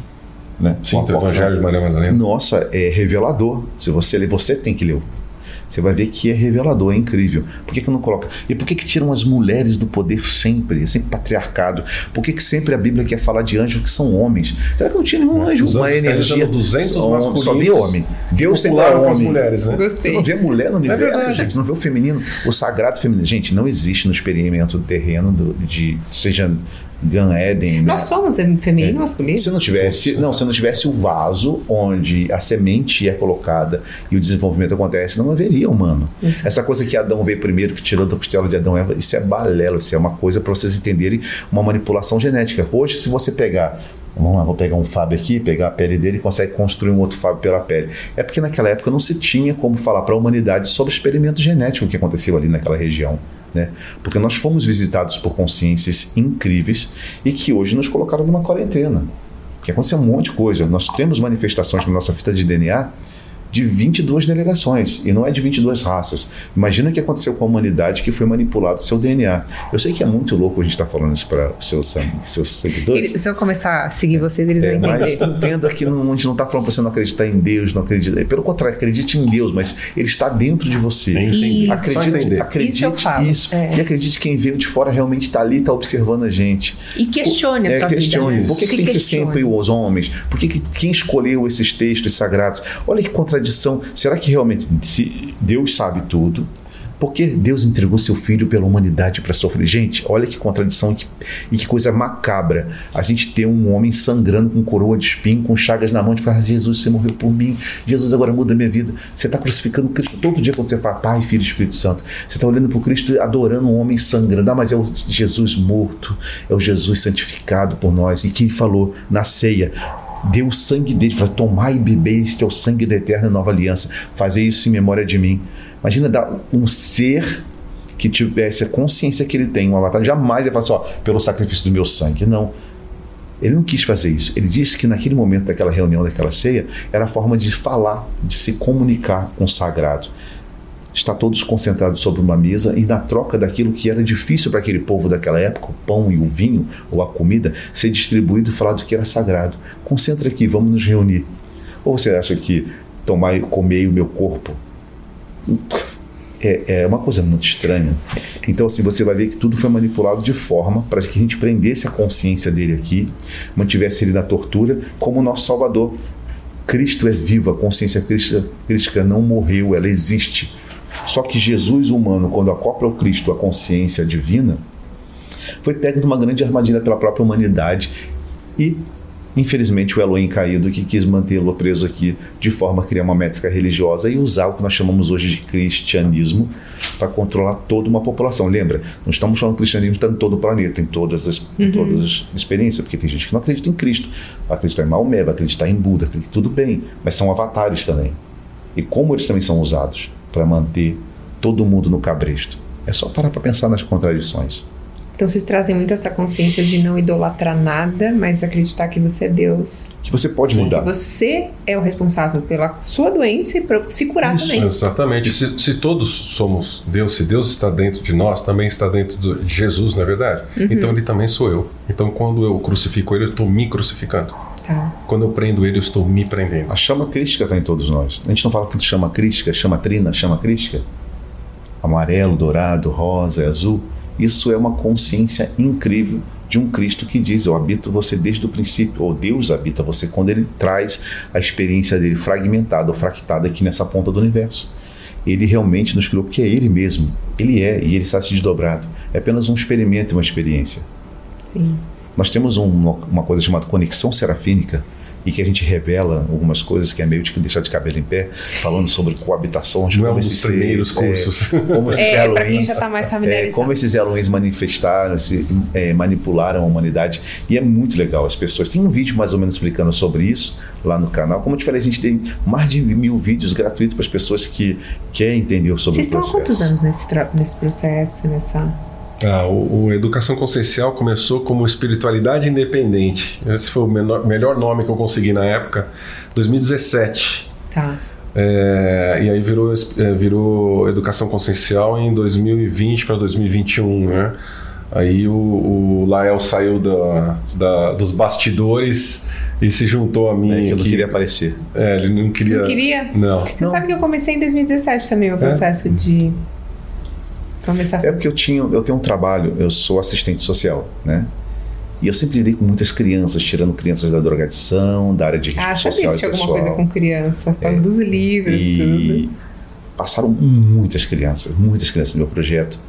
Speaker 2: Né?
Speaker 3: Sim, o Evangelho de Maria Madalena.
Speaker 2: Nossa, é revelador. Se você ler, você tem que ler você vai ver que é revelador, é incrível. Por que, que não coloca? E por que, que tiram as mulheres do poder sempre? É sempre patriarcado. Por que, que sempre a Bíblia quer falar de anjos que são homens? Será que não tinha nenhum anjo? Uma energia.
Speaker 3: 200 só,
Speaker 2: só vê homem. Deus sempre
Speaker 3: homem. as mulheres, né?
Speaker 1: Gostei.
Speaker 2: Não vê mulher no é universo, é verdade. gente. Não vê o feminino. O sagrado feminino. Gente, não existe no experimento terreno do, de seja Gan Eden.
Speaker 1: Nós né? somos feminino e é. masculino.
Speaker 2: Se não tivesse, não, se não tivesse o vaso onde a semente é colocada e o desenvolvimento acontece, não haveria humano. Isso. Essa coisa que Adão veio primeiro, que tirou da costela de Adão, isso é balela, isso é uma coisa para vocês entenderem uma manipulação genética. Hoje, se você pegar Vamos lá, vou pegar um Fábio aqui, pegar a pele dele e consegue construir um outro Fábio pela pele. É porque naquela época não se tinha como falar para a humanidade sobre o experimento genético que aconteceu ali naquela região. Né? Porque nós fomos visitados por consciências incríveis e que hoje nos colocaram numa quarentena. Porque aconteceu um monte de coisa. Nós temos manifestações na nossa fita de DNA de 22 delegações, e não é de 22 raças. Imagina o que aconteceu com a humanidade que foi manipulado seu DNA. Eu sei que é muito louco a gente estar tá falando isso para seus, seus seguidores.
Speaker 1: se eu começar a seguir vocês, eles é, vão entender.
Speaker 2: Mas entenda que não, a gente não está falando para você não acreditar em Deus, não acreditar. Pelo contrário, acredite em Deus, mas Ele está dentro de você.
Speaker 1: Isso.
Speaker 2: Acredite, acredite
Speaker 1: isso.
Speaker 2: isso. É. E acredite que quem veio de fora realmente está ali, está observando a gente.
Speaker 1: E questione a
Speaker 2: é,
Speaker 1: sua
Speaker 2: questione.
Speaker 1: vida.
Speaker 2: Por que, que tem que ser sempre os homens? Por que, que quem escolheu esses textos sagrados? Olha que contradição contradição. Será que realmente se Deus sabe tudo? Porque Deus entregou seu filho pela humanidade para sofrer? Gente, olha que contradição e que, e que, coisa macabra. A gente ter um homem sangrando com coroa de espinho, com chagas na mão, de falar: Jesus, você morreu por mim. Jesus agora muda minha vida. Você está crucificando Cristo todo dia quando você fala Pai, Filho e Espírito Santo. Você está olhando para o Cristo adorando um homem sangrando. Ah, mas é o Jesus morto, é o Jesus santificado por nós. E que falou na ceia: deu o sangue dele, falou: tomai e beber, este é o sangue da eterna nova aliança, fazer isso em memória de mim. Imagina dar um ser que tivesse a consciência que ele tem, um avatar, jamais ia falar assim, ó, pelo sacrifício do meu sangue. Não. Ele não quis fazer isso. Ele disse que naquele momento daquela reunião, daquela ceia, era a forma de falar, de se comunicar com o sagrado está todos concentrados sobre uma mesa e na troca daquilo que era difícil para aquele povo daquela época, o pão e o vinho ou a comida, ser distribuído e falar do que era sagrado. Concentra aqui, vamos nos reunir. Ou você acha que tomar e comer o meu corpo é, é uma coisa muito estranha. Então, assim, você vai ver que tudo foi manipulado de forma para que a gente prendesse a consciência dele aqui, mantivesse ele na tortura como nosso Salvador. Cristo é vivo, a consciência crística não morreu, ela existe. Só que Jesus humano, quando acopla ao Cristo a consciência divina, foi pego numa grande armadilha pela própria humanidade e Infelizmente, o Elohim caído que quis mantê-lo preso aqui de forma a criar uma métrica religiosa e usar o que nós chamamos hoje de cristianismo para controlar toda uma população. Lembra? Não estamos falando cristianismo está em todo o planeta, em todas as, em todas as experiências, porque tem gente que não acredita em Cristo, vai acreditar em Maomé, vai acreditar em Buda, acredita, tudo bem, mas são avatares também. E como eles também são usados para manter todo mundo no cabresto? É só parar para pensar nas contradições.
Speaker 1: Então vocês trazem muito essa consciência de não idolatrar nada, mas acreditar que você é Deus.
Speaker 2: Que você pode mudar.
Speaker 1: Que você é o responsável pela sua doença e para se curar
Speaker 3: Isso,
Speaker 1: também.
Speaker 3: Exatamente. Se, se todos somos Deus, se Deus está dentro de nós, também está dentro de Jesus, não é verdade? Então ele também sou eu. Então quando eu crucifico ele, eu estou me crucificando.
Speaker 1: Tá.
Speaker 3: Quando eu prendo ele, eu estou me prendendo.
Speaker 2: A chama crística está em todos nós. A gente não fala tanto de chama crística, chama trina, chama crística. Amarelo, dourado, rosa e azul. Isso é uma consciência incrível de um Cristo que diz: Eu habito você desde o princípio, ou Deus habita você, quando ele traz a experiência dele fragmentada ou fractada aqui nessa ponta do universo. Ele realmente nos criou porque é ele mesmo. Ele é e ele está se desdobrado. É apenas um experimento e uma experiência.
Speaker 1: Sim.
Speaker 2: Nós temos um, uma coisa chamada conexão serafínica e que a gente revela algumas coisas que é meio de deixar de cabelo em pé, falando sobre coabitação.
Speaker 3: Não é um dos primeiros cursos.
Speaker 2: É, como esses
Speaker 1: É, já está mais
Speaker 2: é,
Speaker 1: familiarizado.
Speaker 2: como esses Elohims manifestaram, se, é, manipularam a humanidade. E é muito legal as pessoas. Tem um vídeo mais ou menos explicando sobre isso lá no canal. Como eu te falei, a gente tem mais de mil vídeos gratuitos para as pessoas que querem entender sobre
Speaker 1: Vocês
Speaker 2: o
Speaker 1: estão há
Speaker 2: processo.
Speaker 1: quantos anos nesse, nesse processo, nessa...
Speaker 3: Ah, o, o Educação Consciencial começou como espiritualidade independente. Esse foi o menor- melhor nome que eu consegui na época, 2017.
Speaker 1: Tá.
Speaker 3: É, e aí virou, é, virou Educação Consciencial em 2020 para 2021, né? Aí o, o Lael saiu da, da- dos bastidores e se juntou a mim.
Speaker 2: É, que eu não queria aparecer.
Speaker 3: É, ele não queria.
Speaker 1: Não queria?
Speaker 3: Não.
Speaker 1: Você sabe que eu comecei em 2017 também o processo de começar
Speaker 2: É porque eu tinha, eu tenho um trabalho, eu sou assistente social, né? E eu sempre lidei com muitas crianças, tirando crianças da drogadição, da área de risco
Speaker 1: Ah, sabia
Speaker 2: social
Speaker 1: tinha alguma coisa com criança, falando dos livros,
Speaker 2: e
Speaker 1: tudo.
Speaker 2: passaram muitas crianças, muitas crianças no meu projeto.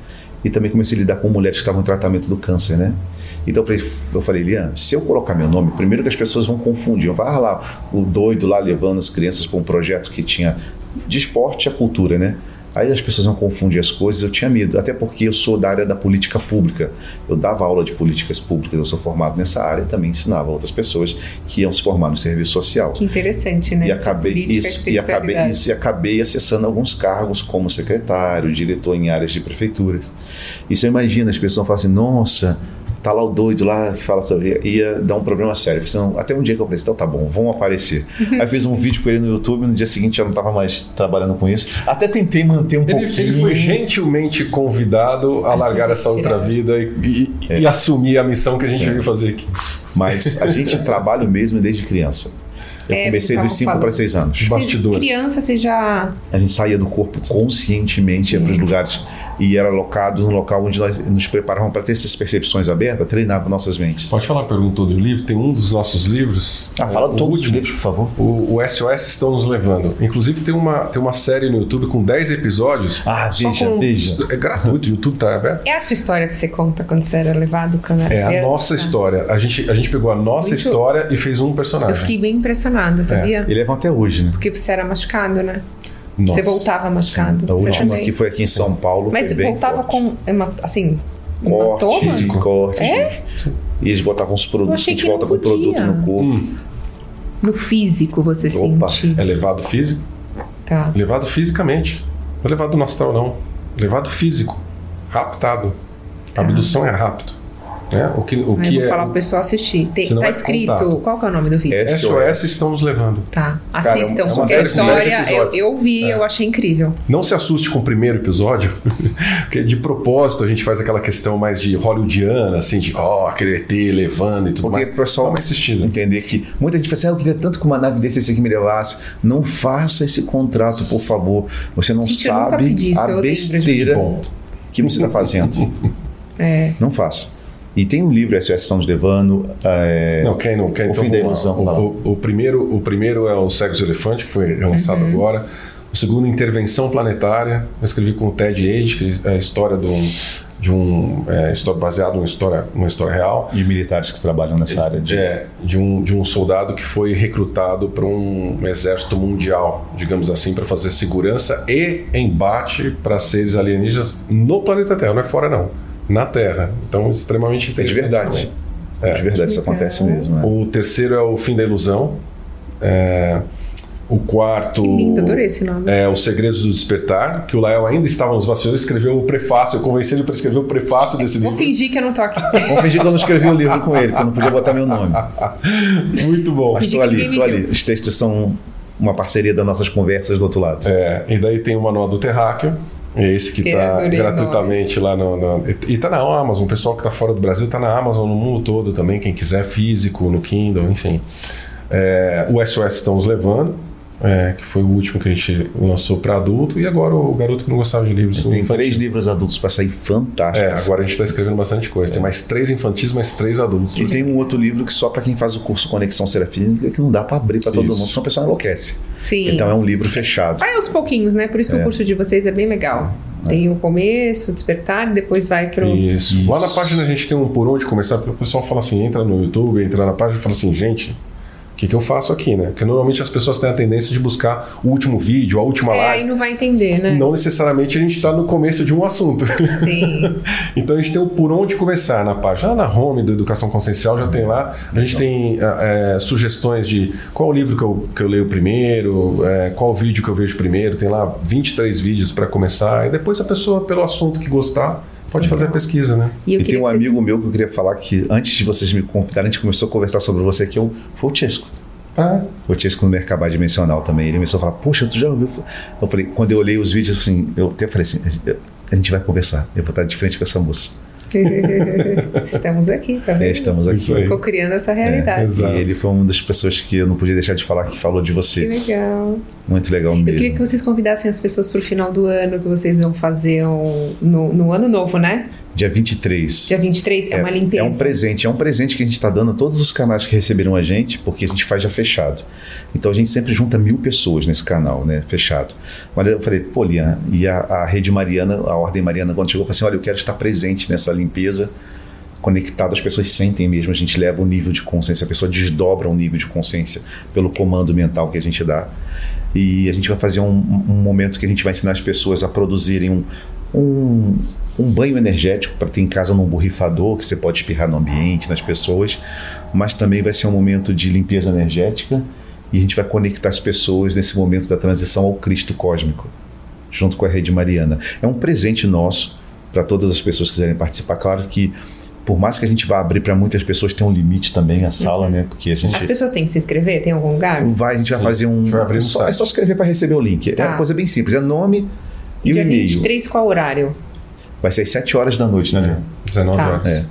Speaker 2: E também comecei a lidar com mulheres que estavam em tratamento do câncer, né? Então eu falei, Lian, se eu colocar meu nome, primeiro que as pessoas vão confundir. Falar, ah lá, o doido lá levando as crianças para um projeto que tinha de esporte a cultura, né? Aí as pessoas vão confundir as coisas, eu tinha medo, até porque eu sou da área da política pública. Eu dava aula de políticas públicas, eu sou formado nessa área e também ensinava outras pessoas que iam se formar no serviço social.
Speaker 1: Que interessante, né?
Speaker 2: E acabei, isso, e, acabei, isso, e acabei acessando alguns cargos como secretário, diretor em áreas de prefeituras. E você imagina, as pessoas falam assim, nossa, tá lá o doido lá que fala sobre. Ia dar um problema sério. Falei, "Não, até um dia que eu pensei, então tá bom, vão aparecer. Aí fiz um vídeo com ele no YouTube, no dia seguinte eu não estava mais trabalhando com isso. Até tentei manter um
Speaker 3: Ele,
Speaker 2: pouquinho.
Speaker 3: ele foi gentilmente convidado a
Speaker 1: A
Speaker 3: largar essa outra vida e, e-
Speaker 2: É.
Speaker 3: e assumir a missão que a gente veio fazer aqui.
Speaker 2: Mas a gente trabalha mesmo desde criança. Eu
Speaker 1: É,
Speaker 2: comecei dos
Speaker 1: tava
Speaker 2: 5
Speaker 1: falando.
Speaker 2: para 6 anos.
Speaker 3: Os bastidores.
Speaker 1: Criança, você já.
Speaker 2: A gente saía do corpo conscientemente, ia para os lugares e era alocado no local onde nós nos preparávamos para ter essas percepções abertas, treinava nossas mentes.
Speaker 3: Pode falar, perguntou do livro. Tem um dos nossos livros.
Speaker 2: Ah, fala todos os
Speaker 3: último,
Speaker 2: livros, por favor.
Speaker 3: O, o SOS estão nos levando. Inclusive tem uma, tem uma série no YouTube com 10 episódios.
Speaker 2: Ah,
Speaker 3: só
Speaker 2: veja,
Speaker 3: com-
Speaker 2: veja.
Speaker 3: É gratuito, o YouTube tá aberto.
Speaker 1: É a sua história que você conta quando você era levado quando era
Speaker 3: É a
Speaker 1: criança?
Speaker 3: nossa história. A gente, a gente pegou a nossa
Speaker 1: Muito-
Speaker 3: história e fez um
Speaker 1: Eu
Speaker 3: personagem.
Speaker 1: fiquei bem impressionada, sabia?
Speaker 2: E levam até hoje, né?
Speaker 1: Porque você era machucado, né?
Speaker 3: Nossa.
Speaker 1: Você voltava machucado.
Speaker 2: A
Speaker 1: Você
Speaker 2: última
Speaker 1: também.
Speaker 2: que foi aqui em São Paulo.
Speaker 1: Mas
Speaker 2: foi bem
Speaker 1: voltava
Speaker 2: forte.
Speaker 1: com, hema- assim,
Speaker 2: corte,
Speaker 3: físico.
Speaker 2: corte.
Speaker 1: É?
Speaker 2: E eles botavam os produtos,
Speaker 1: achei
Speaker 2: a gente
Speaker 1: que
Speaker 2: volta com produto no corpo.
Speaker 3: Hum,
Speaker 1: No físico você
Speaker 2: Opa,
Speaker 1: sentia.
Speaker 3: é levado físico?
Speaker 1: Tá.
Speaker 3: Levado fisicamente. Não é levado no astral, não. Levado físico. Raptado. A abdução é rapto. Né? O que, o
Speaker 1: Mas
Speaker 3: que
Speaker 1: eu vou
Speaker 3: é.
Speaker 1: falar pro pessoal assistir. Tem, tá
Speaker 3: é
Speaker 1: escrito.
Speaker 3: contato.
Speaker 1: Qual que é o nome do vídeo?
Speaker 2: É.
Speaker 3: SOS estão nos levando.
Speaker 1: Tá.
Speaker 2: Cara,
Speaker 1: Assistam.
Speaker 2: é uma
Speaker 1: porque a
Speaker 2: série com dez
Speaker 1: história eu, eu vi,
Speaker 3: É.
Speaker 1: eu achei incrível.
Speaker 3: Não se assuste com o primeiro episódio, porque de propósito a gente faz aquela questão mais de hollywoodiana, assim, de ó, aquele ET levando e tudo
Speaker 2: Porque
Speaker 3: mais.
Speaker 2: o pessoal
Speaker 3: uma insistida.
Speaker 2: entender que muita gente fala assim, ah, eu queria tanto que uma nave desse aqui me levasse. Não faça esse contrato, por favor. Você não
Speaker 1: Gente, eu
Speaker 2: sabe a
Speaker 1: eu
Speaker 2: besteira que você está fazendo.
Speaker 1: É.
Speaker 2: não faça. E tem um livro, SOS estão nos levando. é,
Speaker 3: Não, quem não quer,
Speaker 2: O
Speaker 3: então
Speaker 2: fim da ilusão.
Speaker 3: O, o- o primeiro, o primeiro é o Cegos Elefante, que foi lançado
Speaker 1: Uhum.
Speaker 3: agora. O segundo, Intervenção Planetária. Eu escrevi com o Ted Age, que é a história de um, de um é, história baseado numa história, numa história real.
Speaker 2: E militares que trabalham nessa área de.
Speaker 3: É, de um, de um soldado que foi recrutado para um exército mundial, digamos assim, para fazer segurança e embate para seres alienígenas no planeta Terra, não é fora não, na Terra. Então, extremamente
Speaker 2: É
Speaker 3: interessante.
Speaker 2: de verdade. É, de verdade, isso acontece mesmo. né?
Speaker 3: O terceiro é o Fim da Ilusão. É, o quarto.
Speaker 1: Que lindo, adorei esse nome.
Speaker 3: É Os Segredos do Despertar, que o Lael ainda estava nos bastidores, escreveu o prefácio. Eu convenci ele para escrever o prefácio desse
Speaker 1: Vou
Speaker 3: livro.
Speaker 1: fingir que eu não tô aqui.
Speaker 2: Vamos fingir que eu não escrevi o livro com ele, que eu não podia botar meu nome.
Speaker 3: Muito bom.
Speaker 2: Mas estou ali, estou ali. Os textos são uma parceria das nossas conversas do outro lado.
Speaker 3: É, e daí tem o Manual do Terráqueo. É esse que está
Speaker 1: o
Speaker 3: gratuitamente lá no, no- E está na Amazon. O pessoal que está fora do Brasil está na Amazon, no mundo todo também. Quem quiser, físico, no Kindle, enfim. É, o SOS Estamos Levando, é, que foi o último que a gente lançou para adulto. E agora o Garoto que não gostava de livros.
Speaker 2: Tem
Speaker 3: infantis.
Speaker 2: três livros adultos para sair
Speaker 3: É,
Speaker 2: fantásticos.
Speaker 3: agora a gente está escrevendo bastante coisa. Tem mais três infantis, mais três adultos.
Speaker 2: E tem um outro livro que só para quem faz o curso Conexão Serafínica, que não dá para abrir para todo mundo, senão a pessoa enlouquece.
Speaker 1: Sim.
Speaker 2: Então é um livro fechado.
Speaker 1: Vai aos pouquinhos, né? Por isso que
Speaker 2: É.
Speaker 1: o curso de vocês é bem legal. Tem o começo, o despertar, e depois vai pro.
Speaker 3: Isso.
Speaker 2: Isso.
Speaker 3: Lá na página a gente tem um por onde começar, porque o pessoal fala assim, entra no YouTube, entra na página e fala assim, gente, o que, que eu faço aqui, né? Porque normalmente as pessoas têm a tendência de buscar o último vídeo, a última
Speaker 1: É, aí
Speaker 3: live.
Speaker 1: não vai entender, né?
Speaker 3: Não necessariamente a gente está no começo de um assunto.
Speaker 1: Sim.
Speaker 3: então a gente tem o por onde começar na página. Lá na home do Educação Consciencial já tem lá. A gente tem é, sugestões de qual livro que eu, que eu leio primeiro, é, qual vídeo que eu vejo primeiro. Tem lá 23 vídeos para começar. E depois a pessoa, pelo assunto que gostar, pode fazer a pesquisa, né?
Speaker 1: E
Speaker 2: E tem um
Speaker 1: que vocês-
Speaker 2: amigo meu que eu queria falar que antes de vocês me convidarem, a gente começou a conversar sobre você, que é o foi o Chesco.
Speaker 3: Ah,
Speaker 2: O Chesco no mercado dimensional também. Ele começou a falar, poxa, tu já ouviu? Eu falei, quando eu olhei os vídeos, assim, eu até falei assim, a gente vai conversar. Eu vou estar de frente com essa moça.
Speaker 1: Estamos aqui, tá
Speaker 2: É, estamos
Speaker 3: Isso
Speaker 2: aqui.
Speaker 3: aí.
Speaker 1: Ficou criando essa realidade.
Speaker 3: É, exato.
Speaker 2: E ele foi uma das pessoas que eu não podia deixar de falar que falou de
Speaker 1: Que
Speaker 2: você.
Speaker 1: legal.
Speaker 2: Muito legal
Speaker 1: Eu queria que
Speaker 2: mesmo.
Speaker 1: vocês convidassem as pessoas pro final do ano, que vocês vão fazer um- no, no ano novo, né?
Speaker 2: Dia 23.
Speaker 1: Dia 23 é, uma limpeza.
Speaker 2: É um presente, é um presente que a gente está dando a todos os canais que receberam a gente, porque a gente faz já fechado. Então a gente sempre junta mil pessoas nesse canal, né? Fechado. Mas eu falei, pô, Lian, e a, a Rede Mariana, a Ordem Mariana, quando chegou, falou assim: olha, eu quero estar presente nessa limpeza, conectado, as pessoas sentem mesmo, a gente leva o nível de consciência, a pessoa desdobra o nível de consciência pelo comando mental que a gente dá. E a gente vai fazer um, um momento que a gente vai ensinar as pessoas a produzirem um, um, um banho energético para ter em casa num borrifador, que você pode espirrar no ambiente, nas pessoas, mas também vai ser um momento de limpeza energética e a gente vai conectar as pessoas nesse momento da transição ao Cristo cósmico, junto com a Rede Mariana. É um presente nosso para todas as pessoas que quiserem participar. Claro que por mais que a gente vá abrir para muitas pessoas, tem um limite também a sala, né? Porque a gente
Speaker 1: As pessoas têm que se inscrever? Tem algum lugar?
Speaker 2: vai, a gente vai
Speaker 3: Sim.
Speaker 2: fazer um.
Speaker 3: Vai abrir no
Speaker 2: só, é só escrever para receber o link. É
Speaker 1: Tá.
Speaker 2: uma coisa bem simples. É nome e,
Speaker 1: E
Speaker 2: o
Speaker 1: dia
Speaker 2: e-mail.
Speaker 1: 23, qual horário?
Speaker 2: Vai ser às 7 horas da noite, né? Leandro?
Speaker 3: 19
Speaker 1: Tá.
Speaker 3: horas.
Speaker 2: É.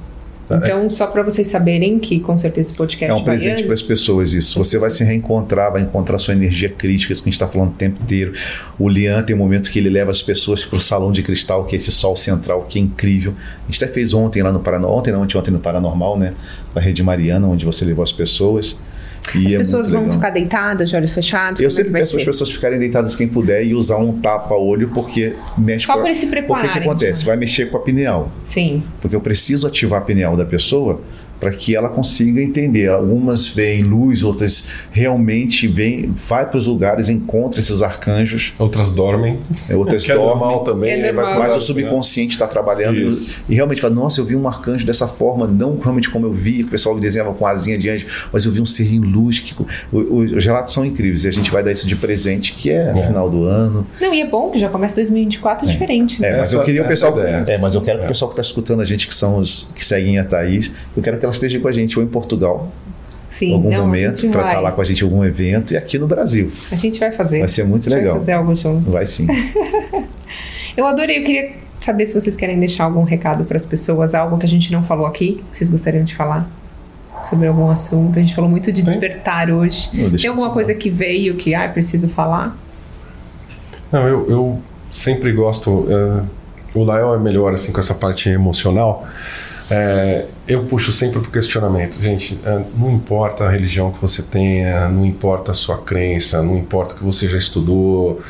Speaker 1: Então, só para vocês saberem que com certeza esse podcast
Speaker 2: É um presente para as pessoas isso. Você vai se reencontrar, vai encontrar sua energia crítica, isso que a gente está falando o tempo inteiro. O Lian tem um momento que ele leva as pessoas para o salão de cristal, que é esse sol central, que é incrível. A gente até fez ontem lá no Paranormal, ontem não, ontem, ontem no Paranormal, né? Com a Rede Mariana, onde você levou as pessoas. E
Speaker 1: As
Speaker 2: é
Speaker 1: pessoas vão
Speaker 2: legal.
Speaker 1: ficar deitadas, de olhos fechados?
Speaker 2: Eu
Speaker 1: é
Speaker 2: sempre peço para as pessoas ficarem deitadas quem puder e usar um tapa-olho, porque mexe
Speaker 1: Só
Speaker 2: com a-
Speaker 1: para se
Speaker 2: Porque o que acontece? Vai mexer com a pineal.
Speaker 1: Sim.
Speaker 2: Porque eu preciso ativar a pineal da pessoa para que ela consiga entender. Algumas veem luz, outras realmente vêm, vai para os lugares, encontra esses arcanjos,
Speaker 3: Outras dormem.
Speaker 2: outras
Speaker 3: Que é
Speaker 2: dormem.
Speaker 3: normal também.
Speaker 1: É
Speaker 3: vai
Speaker 1: normal.
Speaker 2: Mas o subconsciente está trabalhando e-
Speaker 3: Isso.
Speaker 2: e realmente fala, nossa, eu vi um arcanjo dessa forma, não realmente como eu vi, que o pessoal desenhava com asinha de anjo, mas eu vi um ser em luz. Que, os relatos são incríveis e a gente vai dar isso de presente, que é
Speaker 3: Bom.
Speaker 2: final do ano.
Speaker 1: Não, e é bom que já começa 2024 diferente. né?
Speaker 2: É, mas
Speaker 3: Essa-
Speaker 2: eu queria o
Speaker 3: essa
Speaker 2: pessoal.
Speaker 3: é.
Speaker 2: É, mas eu quero que o pessoal que está escutando a gente, que são os que seguem a Thaís, eu quero que ela esteja com a gente ou em Portugal,
Speaker 1: Sim,
Speaker 2: em algum
Speaker 1: não,
Speaker 2: momento, para estar lá com a gente em algum evento, e aqui no Brasil.
Speaker 1: A gente vai fazer.
Speaker 2: Vai ser muito
Speaker 1: A gente
Speaker 2: legal.
Speaker 1: Vai fazer algo junto.
Speaker 2: Vai sim.
Speaker 1: Eu adorei, eu queria saber se vocês querem deixar algum recado para as pessoas, algo que a gente não falou aqui, que vocês gostariam de falar sobre algum assunto. A gente falou muito de
Speaker 3: Tem.
Speaker 1: despertar hoje. Tem alguma coisa que veio que, ah, preciso falar?
Speaker 3: Não, eu, eu sempre gosto. eh, o Lael é melhor assim com essa parte emocional. Eh, eu puxo sempre pro questionamento. Gente, eh, não importa a religião que você tenha, não importa a sua crença, não importa o que você já estudou,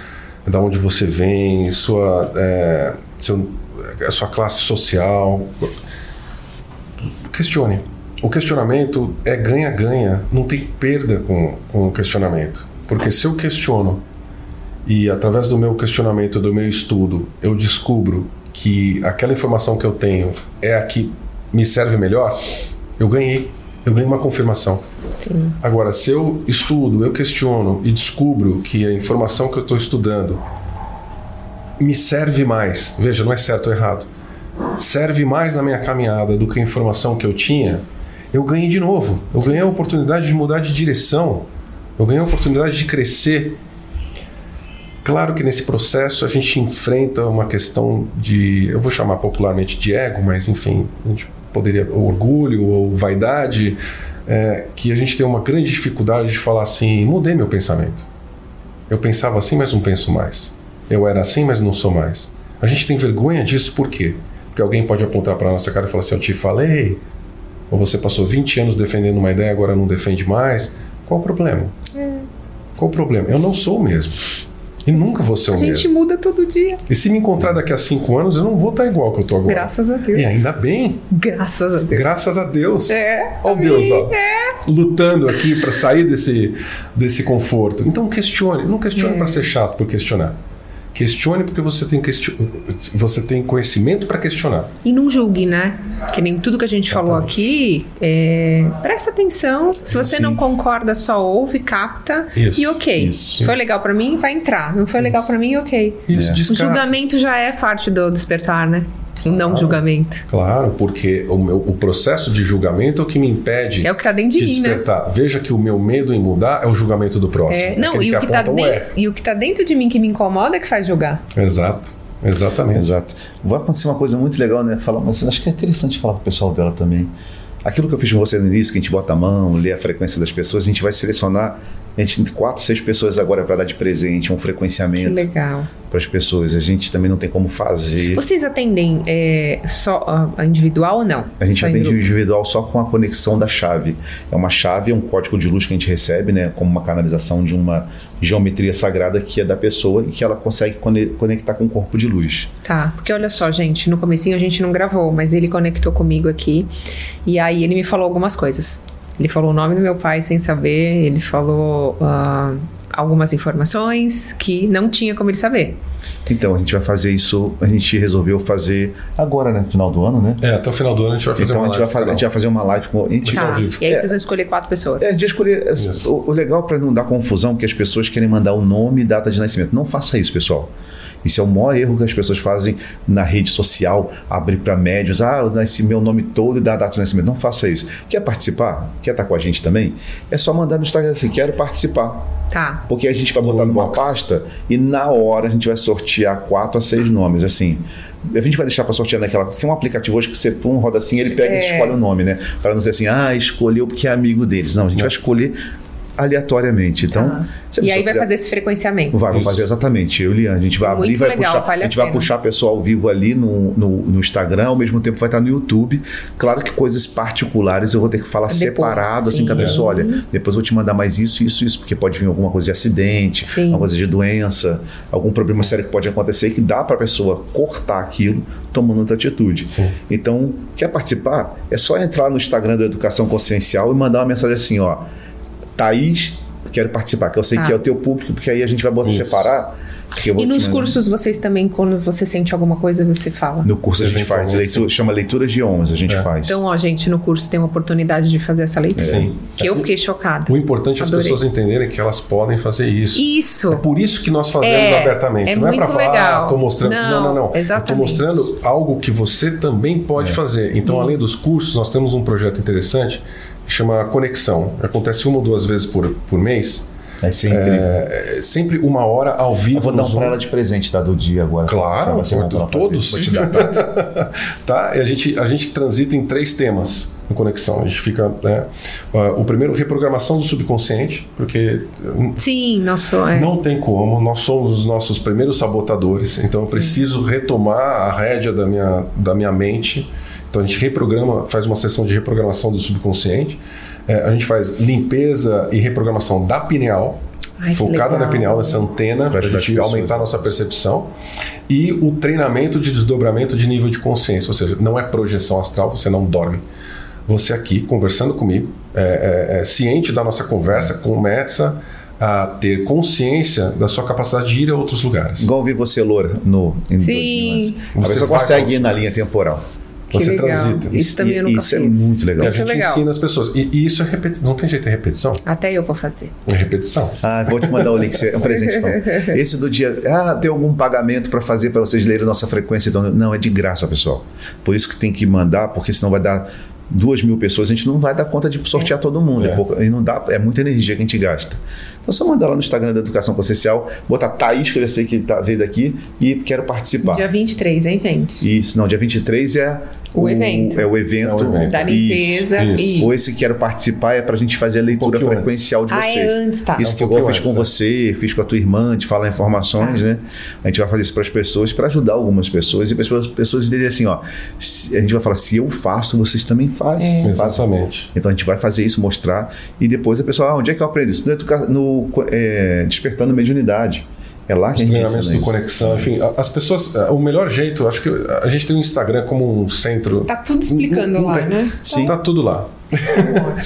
Speaker 3: da onde você vem, sua, eh, seu, sua classe social. Questione. O questionamento é ganha-ganha, não tem perda com, com o questionamento. Porque se eu questiono e através do meu questionamento, do meu estudo, eu descubro que aquela informação que eu tenho é a que me serve melhor, eu ganhei. Eu ganhei uma confirmação.
Speaker 1: Sim.
Speaker 3: Agora, se eu estudo, eu questiono e descubro que a informação que eu estou estudando me serve mais, veja, não é certo ou errado, serve mais na minha caminhada do que a informação que eu tinha, eu ganhei de novo. Eu ganhei a oportunidade de mudar de direção. Eu ganhei a oportunidade de crescer. Claro que nesse processo a gente enfrenta uma questão de, eu vou chamar popularmente de ego, mas enfim, a gente poderia ou orgulho ou vaidade, é, que a gente tem uma grande dificuldade de falar assim, mudei meu pensamento. Eu pensava assim, mas não penso mais. Eu era assim, mas não sou mais. A gente tem vergonha disso por quê? Porque alguém pode apontar para nossa cara e falar assim, eu te falei, ou você passou 20 anos defendendo uma ideia, agora não defende mais. Qual o problema?
Speaker 1: É.
Speaker 3: Qual o problema? Eu não sou o mesmo. E nunca vou ser o
Speaker 1: A
Speaker 3: mesmo.
Speaker 1: gente muda todo dia.
Speaker 3: E se me encontrar daqui a cinco anos, eu não vou estar igual que eu tô agora.
Speaker 1: Graças a Deus.
Speaker 3: E ainda bem,
Speaker 1: Graças a Deus.
Speaker 3: graças a Deus.
Speaker 1: É.
Speaker 3: Ó o Deus, ó.
Speaker 1: É.
Speaker 3: Lutando aqui para sair desse, desse conforto. Então questione. Não questione
Speaker 1: É.
Speaker 3: para ser chato por questionar. Questione porque você tem, questio... você tem conhecimento para questionar.
Speaker 1: E não julgue, né? Que nem tudo que a gente falou aqui, é, presta atenção. Se você
Speaker 2: Sim.
Speaker 1: não concorda, só ouve, capta
Speaker 3: Isso,
Speaker 1: e ok.
Speaker 2: isso.
Speaker 1: Foi legal pra mim, vai entrar. Não foi legal pra mim, ok.
Speaker 3: Isso,
Speaker 2: É.
Speaker 1: O julgamento já é parte do despertar, né? O não
Speaker 3: Claro.
Speaker 1: julgamento.
Speaker 3: Claro, porque o, meu, o processo de julgamento é o que me impede
Speaker 1: É o que tá dentro de,
Speaker 3: de
Speaker 1: mim, né?
Speaker 3: despertar. Veja que o meu medo em mudar é o julgamento do próximo.
Speaker 1: É, não,
Speaker 3: Aquele
Speaker 1: e o, que tá
Speaker 3: aponta o
Speaker 1: den-
Speaker 3: é.
Speaker 1: e o que tá dentro de mim que me incomoda é que faz julgar.
Speaker 3: Exato, exatamente.
Speaker 2: Exato. Vai acontecer uma coisa muito legal, né? Falar, mas acho que é interessante falar com o pessoal dela também. Aquilo que eu fiz com você no início, que a gente bota a mão, lê a frequência das pessoas, a gente vai selecionar, a gente tem quatro, seis pessoas agora para dar de presente, um
Speaker 1: Que
Speaker 2: frequenciamento
Speaker 1: legal.
Speaker 2: para as pessoas. A gente também não tem como fazer.
Speaker 1: Vocês atendem é, só a- a individual ou não?
Speaker 2: A gente
Speaker 1: Só
Speaker 2: atende individual só com a conexão da chave. É uma chave, é um código de luz que a gente recebe, né, como uma canalização de uma geometria sagrada que é da pessoa e que ela consegue cone- conectar com o corpo de luz.
Speaker 1: Tá, porque olha só, gente, no comecinho a gente não gravou, mas ele conectou comigo aqui e aí ele me falou algumas coisas. Ele falou o nome do meu pai sem saber, ele falou ah, algumas informações que não tinha como ele saber.
Speaker 2: Então, a gente vai fazer isso, a gente resolveu fazer agora, né, no final do ano, né?
Speaker 3: É, até o final do ano a gente vai fazer
Speaker 2: Então,
Speaker 3: uma
Speaker 2: a gente, vai
Speaker 3: live.
Speaker 2: fazer, a gente vai fazer uma live com. A gente,
Speaker 3: Vai
Speaker 1: Tá,
Speaker 3: vivo.
Speaker 1: e aí
Speaker 2: É.
Speaker 1: vocês vão escolher quatro pessoas.
Speaker 2: É, de escolher.
Speaker 3: Isso.
Speaker 2: O, o legal para não dar confusão, porque as pessoas querem mandar o nome e data de nascimento. Não faça isso, pessoal. Isso é o maior erro que as pessoas fazem na rede social, abrir para médios, ah, eu nasci meu nome todo e dar a data de nascimento. Não faça isso. Quer participar? Quer estar com a gente também? É só mandar no Instagram assim, quero participar.
Speaker 1: Tá.
Speaker 2: Porque a gente vai botar numa pasta e na hora a gente vai sortear quatro a seis nomes. Assim, a gente vai deixar para sortear naquela. Tem um aplicativo hoje que você pum, roda assim, ele pega e
Speaker 1: É.
Speaker 2: escolhe o nome, né? Para não dizer assim, ah, escolheu porque é amigo deles. Não, a gente vai escolher aleatoriamente. Então,
Speaker 1: Tá.
Speaker 2: se a
Speaker 1: E aí vai
Speaker 2: quiser-
Speaker 1: fazer esse frequenciamento.
Speaker 2: Vai, fazer exatamente. Eu o Liane, a gente vai abrir,
Speaker 1: Muito
Speaker 2: vai
Speaker 1: legal,
Speaker 2: puxar,
Speaker 1: vale
Speaker 2: a gente
Speaker 1: a
Speaker 2: vai
Speaker 1: pena.
Speaker 2: puxar a pessoa ao vivo ali no, no, no Instagram, ao mesmo tempo vai estar no YouTube. Claro que coisas particulares eu vou ter que falar
Speaker 1: Depois,
Speaker 2: separado, assim, com a pessoa, olha, depois eu vou te mandar mais isso, isso, isso, porque pode vir alguma coisa de acidente,
Speaker 1: Sim.
Speaker 2: alguma coisa de doença, algum problema sério que pode acontecer e que dá para a pessoa cortar aquilo tomando outra atitude.
Speaker 3: Sim.
Speaker 2: Então, quer participar? É só entrar no Instagram da Educação Consciencial e mandar uma mensagem assim, ó, Thaís, quero participar, que eu sei
Speaker 1: Tá.
Speaker 2: que é o teu público, porque aí a gente vai botar
Speaker 3: Isso.
Speaker 2: separar. que eu vou
Speaker 1: E nos cursos vocês também, quando você sente alguma coisa, você fala.
Speaker 2: No curso a gente faz, leitura, chama Leituras de Ondas, a gente
Speaker 3: É.
Speaker 2: faz.
Speaker 1: Então, ó, gente, no curso tem uma oportunidade de fazer essa leitura.
Speaker 3: Sim.
Speaker 1: Que eu fiquei chocada.
Speaker 3: O importante é as pessoas entenderem que elas podem fazer isso.
Speaker 1: Isso.
Speaker 3: É por isso que nós fazemos
Speaker 1: É,
Speaker 3: abertamente.
Speaker 1: é
Speaker 3: não é para falar,
Speaker 1: legal.
Speaker 3: ah, tô mostrando.
Speaker 1: Não,
Speaker 3: Não, não, não. Eu tô
Speaker 1: exatamente.
Speaker 3: mostrando algo que você também pode fazer. Então, além dos cursos, nós temos um projeto interessante chama Conexão. Acontece uma ou duas vezes por, por mês.
Speaker 2: É sempre.
Speaker 3: É sempre uma hora ao vivo
Speaker 2: eu vou dar um para ela de presente, tá? Do dia agora.
Speaker 3: Claro,
Speaker 2: Pra pra
Speaker 3: todos.
Speaker 2: Vou te dar, tá?
Speaker 3: tá? E a gente, a gente transita em três temas no Conexão. A gente fica. Né, ah, o primeiro, reprogramação do subconsciente, porque
Speaker 1: Sim, nosso. É.
Speaker 3: não tem como, nós somos os nossos primeiros sabotadores, então eu preciso retomar a rédea da minha, da minha mente. Então a gente reprograma, faz uma sessão de reprogramação do subconsciente. É, a gente faz limpeza e reprogramação da pineal.
Speaker 1: Ai,
Speaker 3: focada
Speaker 1: legal.
Speaker 3: na pineal, nessa antena, para a gente aumentar a nossa percepção. E o treinamento de desdobramento de nível de consciência, ou seja, não é projeção astral, você não dorme. Você aqui, conversando comigo, é, é, é, ciente da nossa conversa, começa a ter consciência da sua capacidade de ir a outros lugares.
Speaker 2: Igual vi você, Loura, no em
Speaker 1: Sim.
Speaker 2: 2011. A
Speaker 3: Você vai
Speaker 2: consegue ir na linha temporal.
Speaker 3: Você
Speaker 1: legal.
Speaker 3: transita.
Speaker 1: Isso também eu nunca
Speaker 2: isso é
Speaker 1: fiz.
Speaker 2: muito
Speaker 3: E
Speaker 2: legal.
Speaker 3: a gente
Speaker 1: legal.
Speaker 3: ensina as pessoas. E, e isso é repetição. Não tem jeito, é repetição?
Speaker 1: Até eu vou fazer.
Speaker 3: É repetição.
Speaker 2: Ah, vou te mandar o link, é um presente então. Esse do dia, ah, tem algum pagamento para fazer para vocês lerem nossa frequência? Então, não, é de graça, pessoal. Por isso que tem que mandar, porque senão vai dar duas mil pessoas, a gente não vai dar conta de sortear todo mundo. É.
Speaker 3: É.
Speaker 2: pouca- e não dá, é muita energia que a gente gasta. Então, só mandar lá no Instagram da Educação Consciencial, botar Thaís, que eu já sei que tá, veio daqui, e quero participar.
Speaker 1: Dia 23, hein, gente?
Speaker 2: Isso, não, dia 23 é
Speaker 1: O evento.
Speaker 2: É o evento.
Speaker 3: É o evento.
Speaker 1: Da
Speaker 2: Isso.
Speaker 1: limpeza.
Speaker 3: isso.
Speaker 1: e-
Speaker 2: Ou esse quero participar é pra gente fazer a leitura
Speaker 3: pouquinho
Speaker 2: frequencial de
Speaker 1: Ah,
Speaker 2: vocês.
Speaker 1: é antes, tá.
Speaker 2: Isso
Speaker 3: É um
Speaker 2: que eu
Speaker 3: pouquinho
Speaker 2: fiz com
Speaker 3: antes,
Speaker 2: você, fiz com a tua irmã, de falar informações,
Speaker 1: Tá.
Speaker 2: né? A gente vai fazer isso para as pessoas, para ajudar algumas pessoas e pessoas, pessoas entenderem assim, ó. se- a gente vai falar, se eu faço, vocês também fazem.
Speaker 1: É.
Speaker 3: Exatamente.
Speaker 2: Então a gente vai fazer isso, mostrar, e depois a pessoa, ah, onde é que eu aprendo isso? No, educa- no é, Despertando Mediunidade. É lá
Speaker 3: Os
Speaker 2: que a gente
Speaker 3: treinamentos
Speaker 2: ensina
Speaker 3: do
Speaker 2: isso.
Speaker 3: conexão, enfim, as pessoas, o melhor jeito, acho que a gente tem o Instagram como um centro.
Speaker 1: Tá tudo explicando
Speaker 3: Não- não
Speaker 1: lá,
Speaker 3: tem-
Speaker 1: né?
Speaker 2: Sim.
Speaker 3: Tá tudo lá.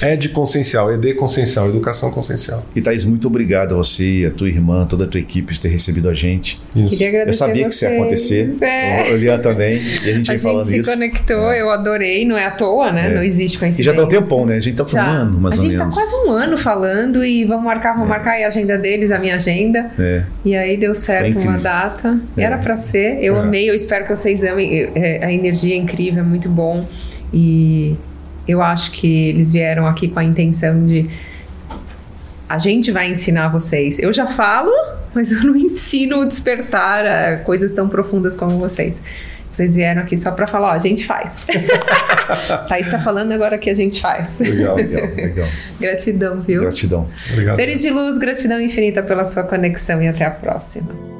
Speaker 3: É de consciencial, ED consciencial, educação consciencial.
Speaker 2: E Thaís, muito obrigado a você, a tua irmã, toda a tua equipe de ter recebido a gente.
Speaker 3: Isso.
Speaker 1: Queria agradecer
Speaker 2: Eu sabia
Speaker 1: a
Speaker 2: que isso ia acontecer.
Speaker 1: É.
Speaker 2: O Lian também. E a gente
Speaker 1: A
Speaker 2: vem
Speaker 1: gente
Speaker 2: falando
Speaker 1: se
Speaker 2: isso.
Speaker 1: conectou, eu adorei, não é à toa, né?
Speaker 2: É.
Speaker 1: Não existe
Speaker 2: E
Speaker 1: coincidência.
Speaker 2: já tá um tempão, né? A gente tá por um
Speaker 1: Já.
Speaker 2: ano, mais
Speaker 1: a
Speaker 2: ou
Speaker 1: gente
Speaker 2: menos.
Speaker 1: tá quase um ano falando e vamos marcar, vamos marcar aí a agenda deles, a minha agenda.
Speaker 2: É.
Speaker 1: E aí deu certo
Speaker 2: incrível.
Speaker 1: uma data.
Speaker 2: É.
Speaker 1: Era pra ser. Eu
Speaker 3: É.
Speaker 1: amei, eu espero que vocês amem. É, A energia é incrível, é muito bom. E eu acho que eles vieram aqui com a intenção de. A gente vai ensinar vocês. Eu já falo, mas eu não ensino despertar a coisas tão profundas como vocês. Vocês vieram aqui só pra falar, ó, a gente faz. Thaís tá falando agora que a gente faz.
Speaker 3: Legal.
Speaker 2: Legal, legal.
Speaker 1: Gratidão, viu?
Speaker 2: Gratidão.
Speaker 3: Obrigado.
Speaker 1: Seres de luz, gratidão infinita pela sua conexão e até a próxima.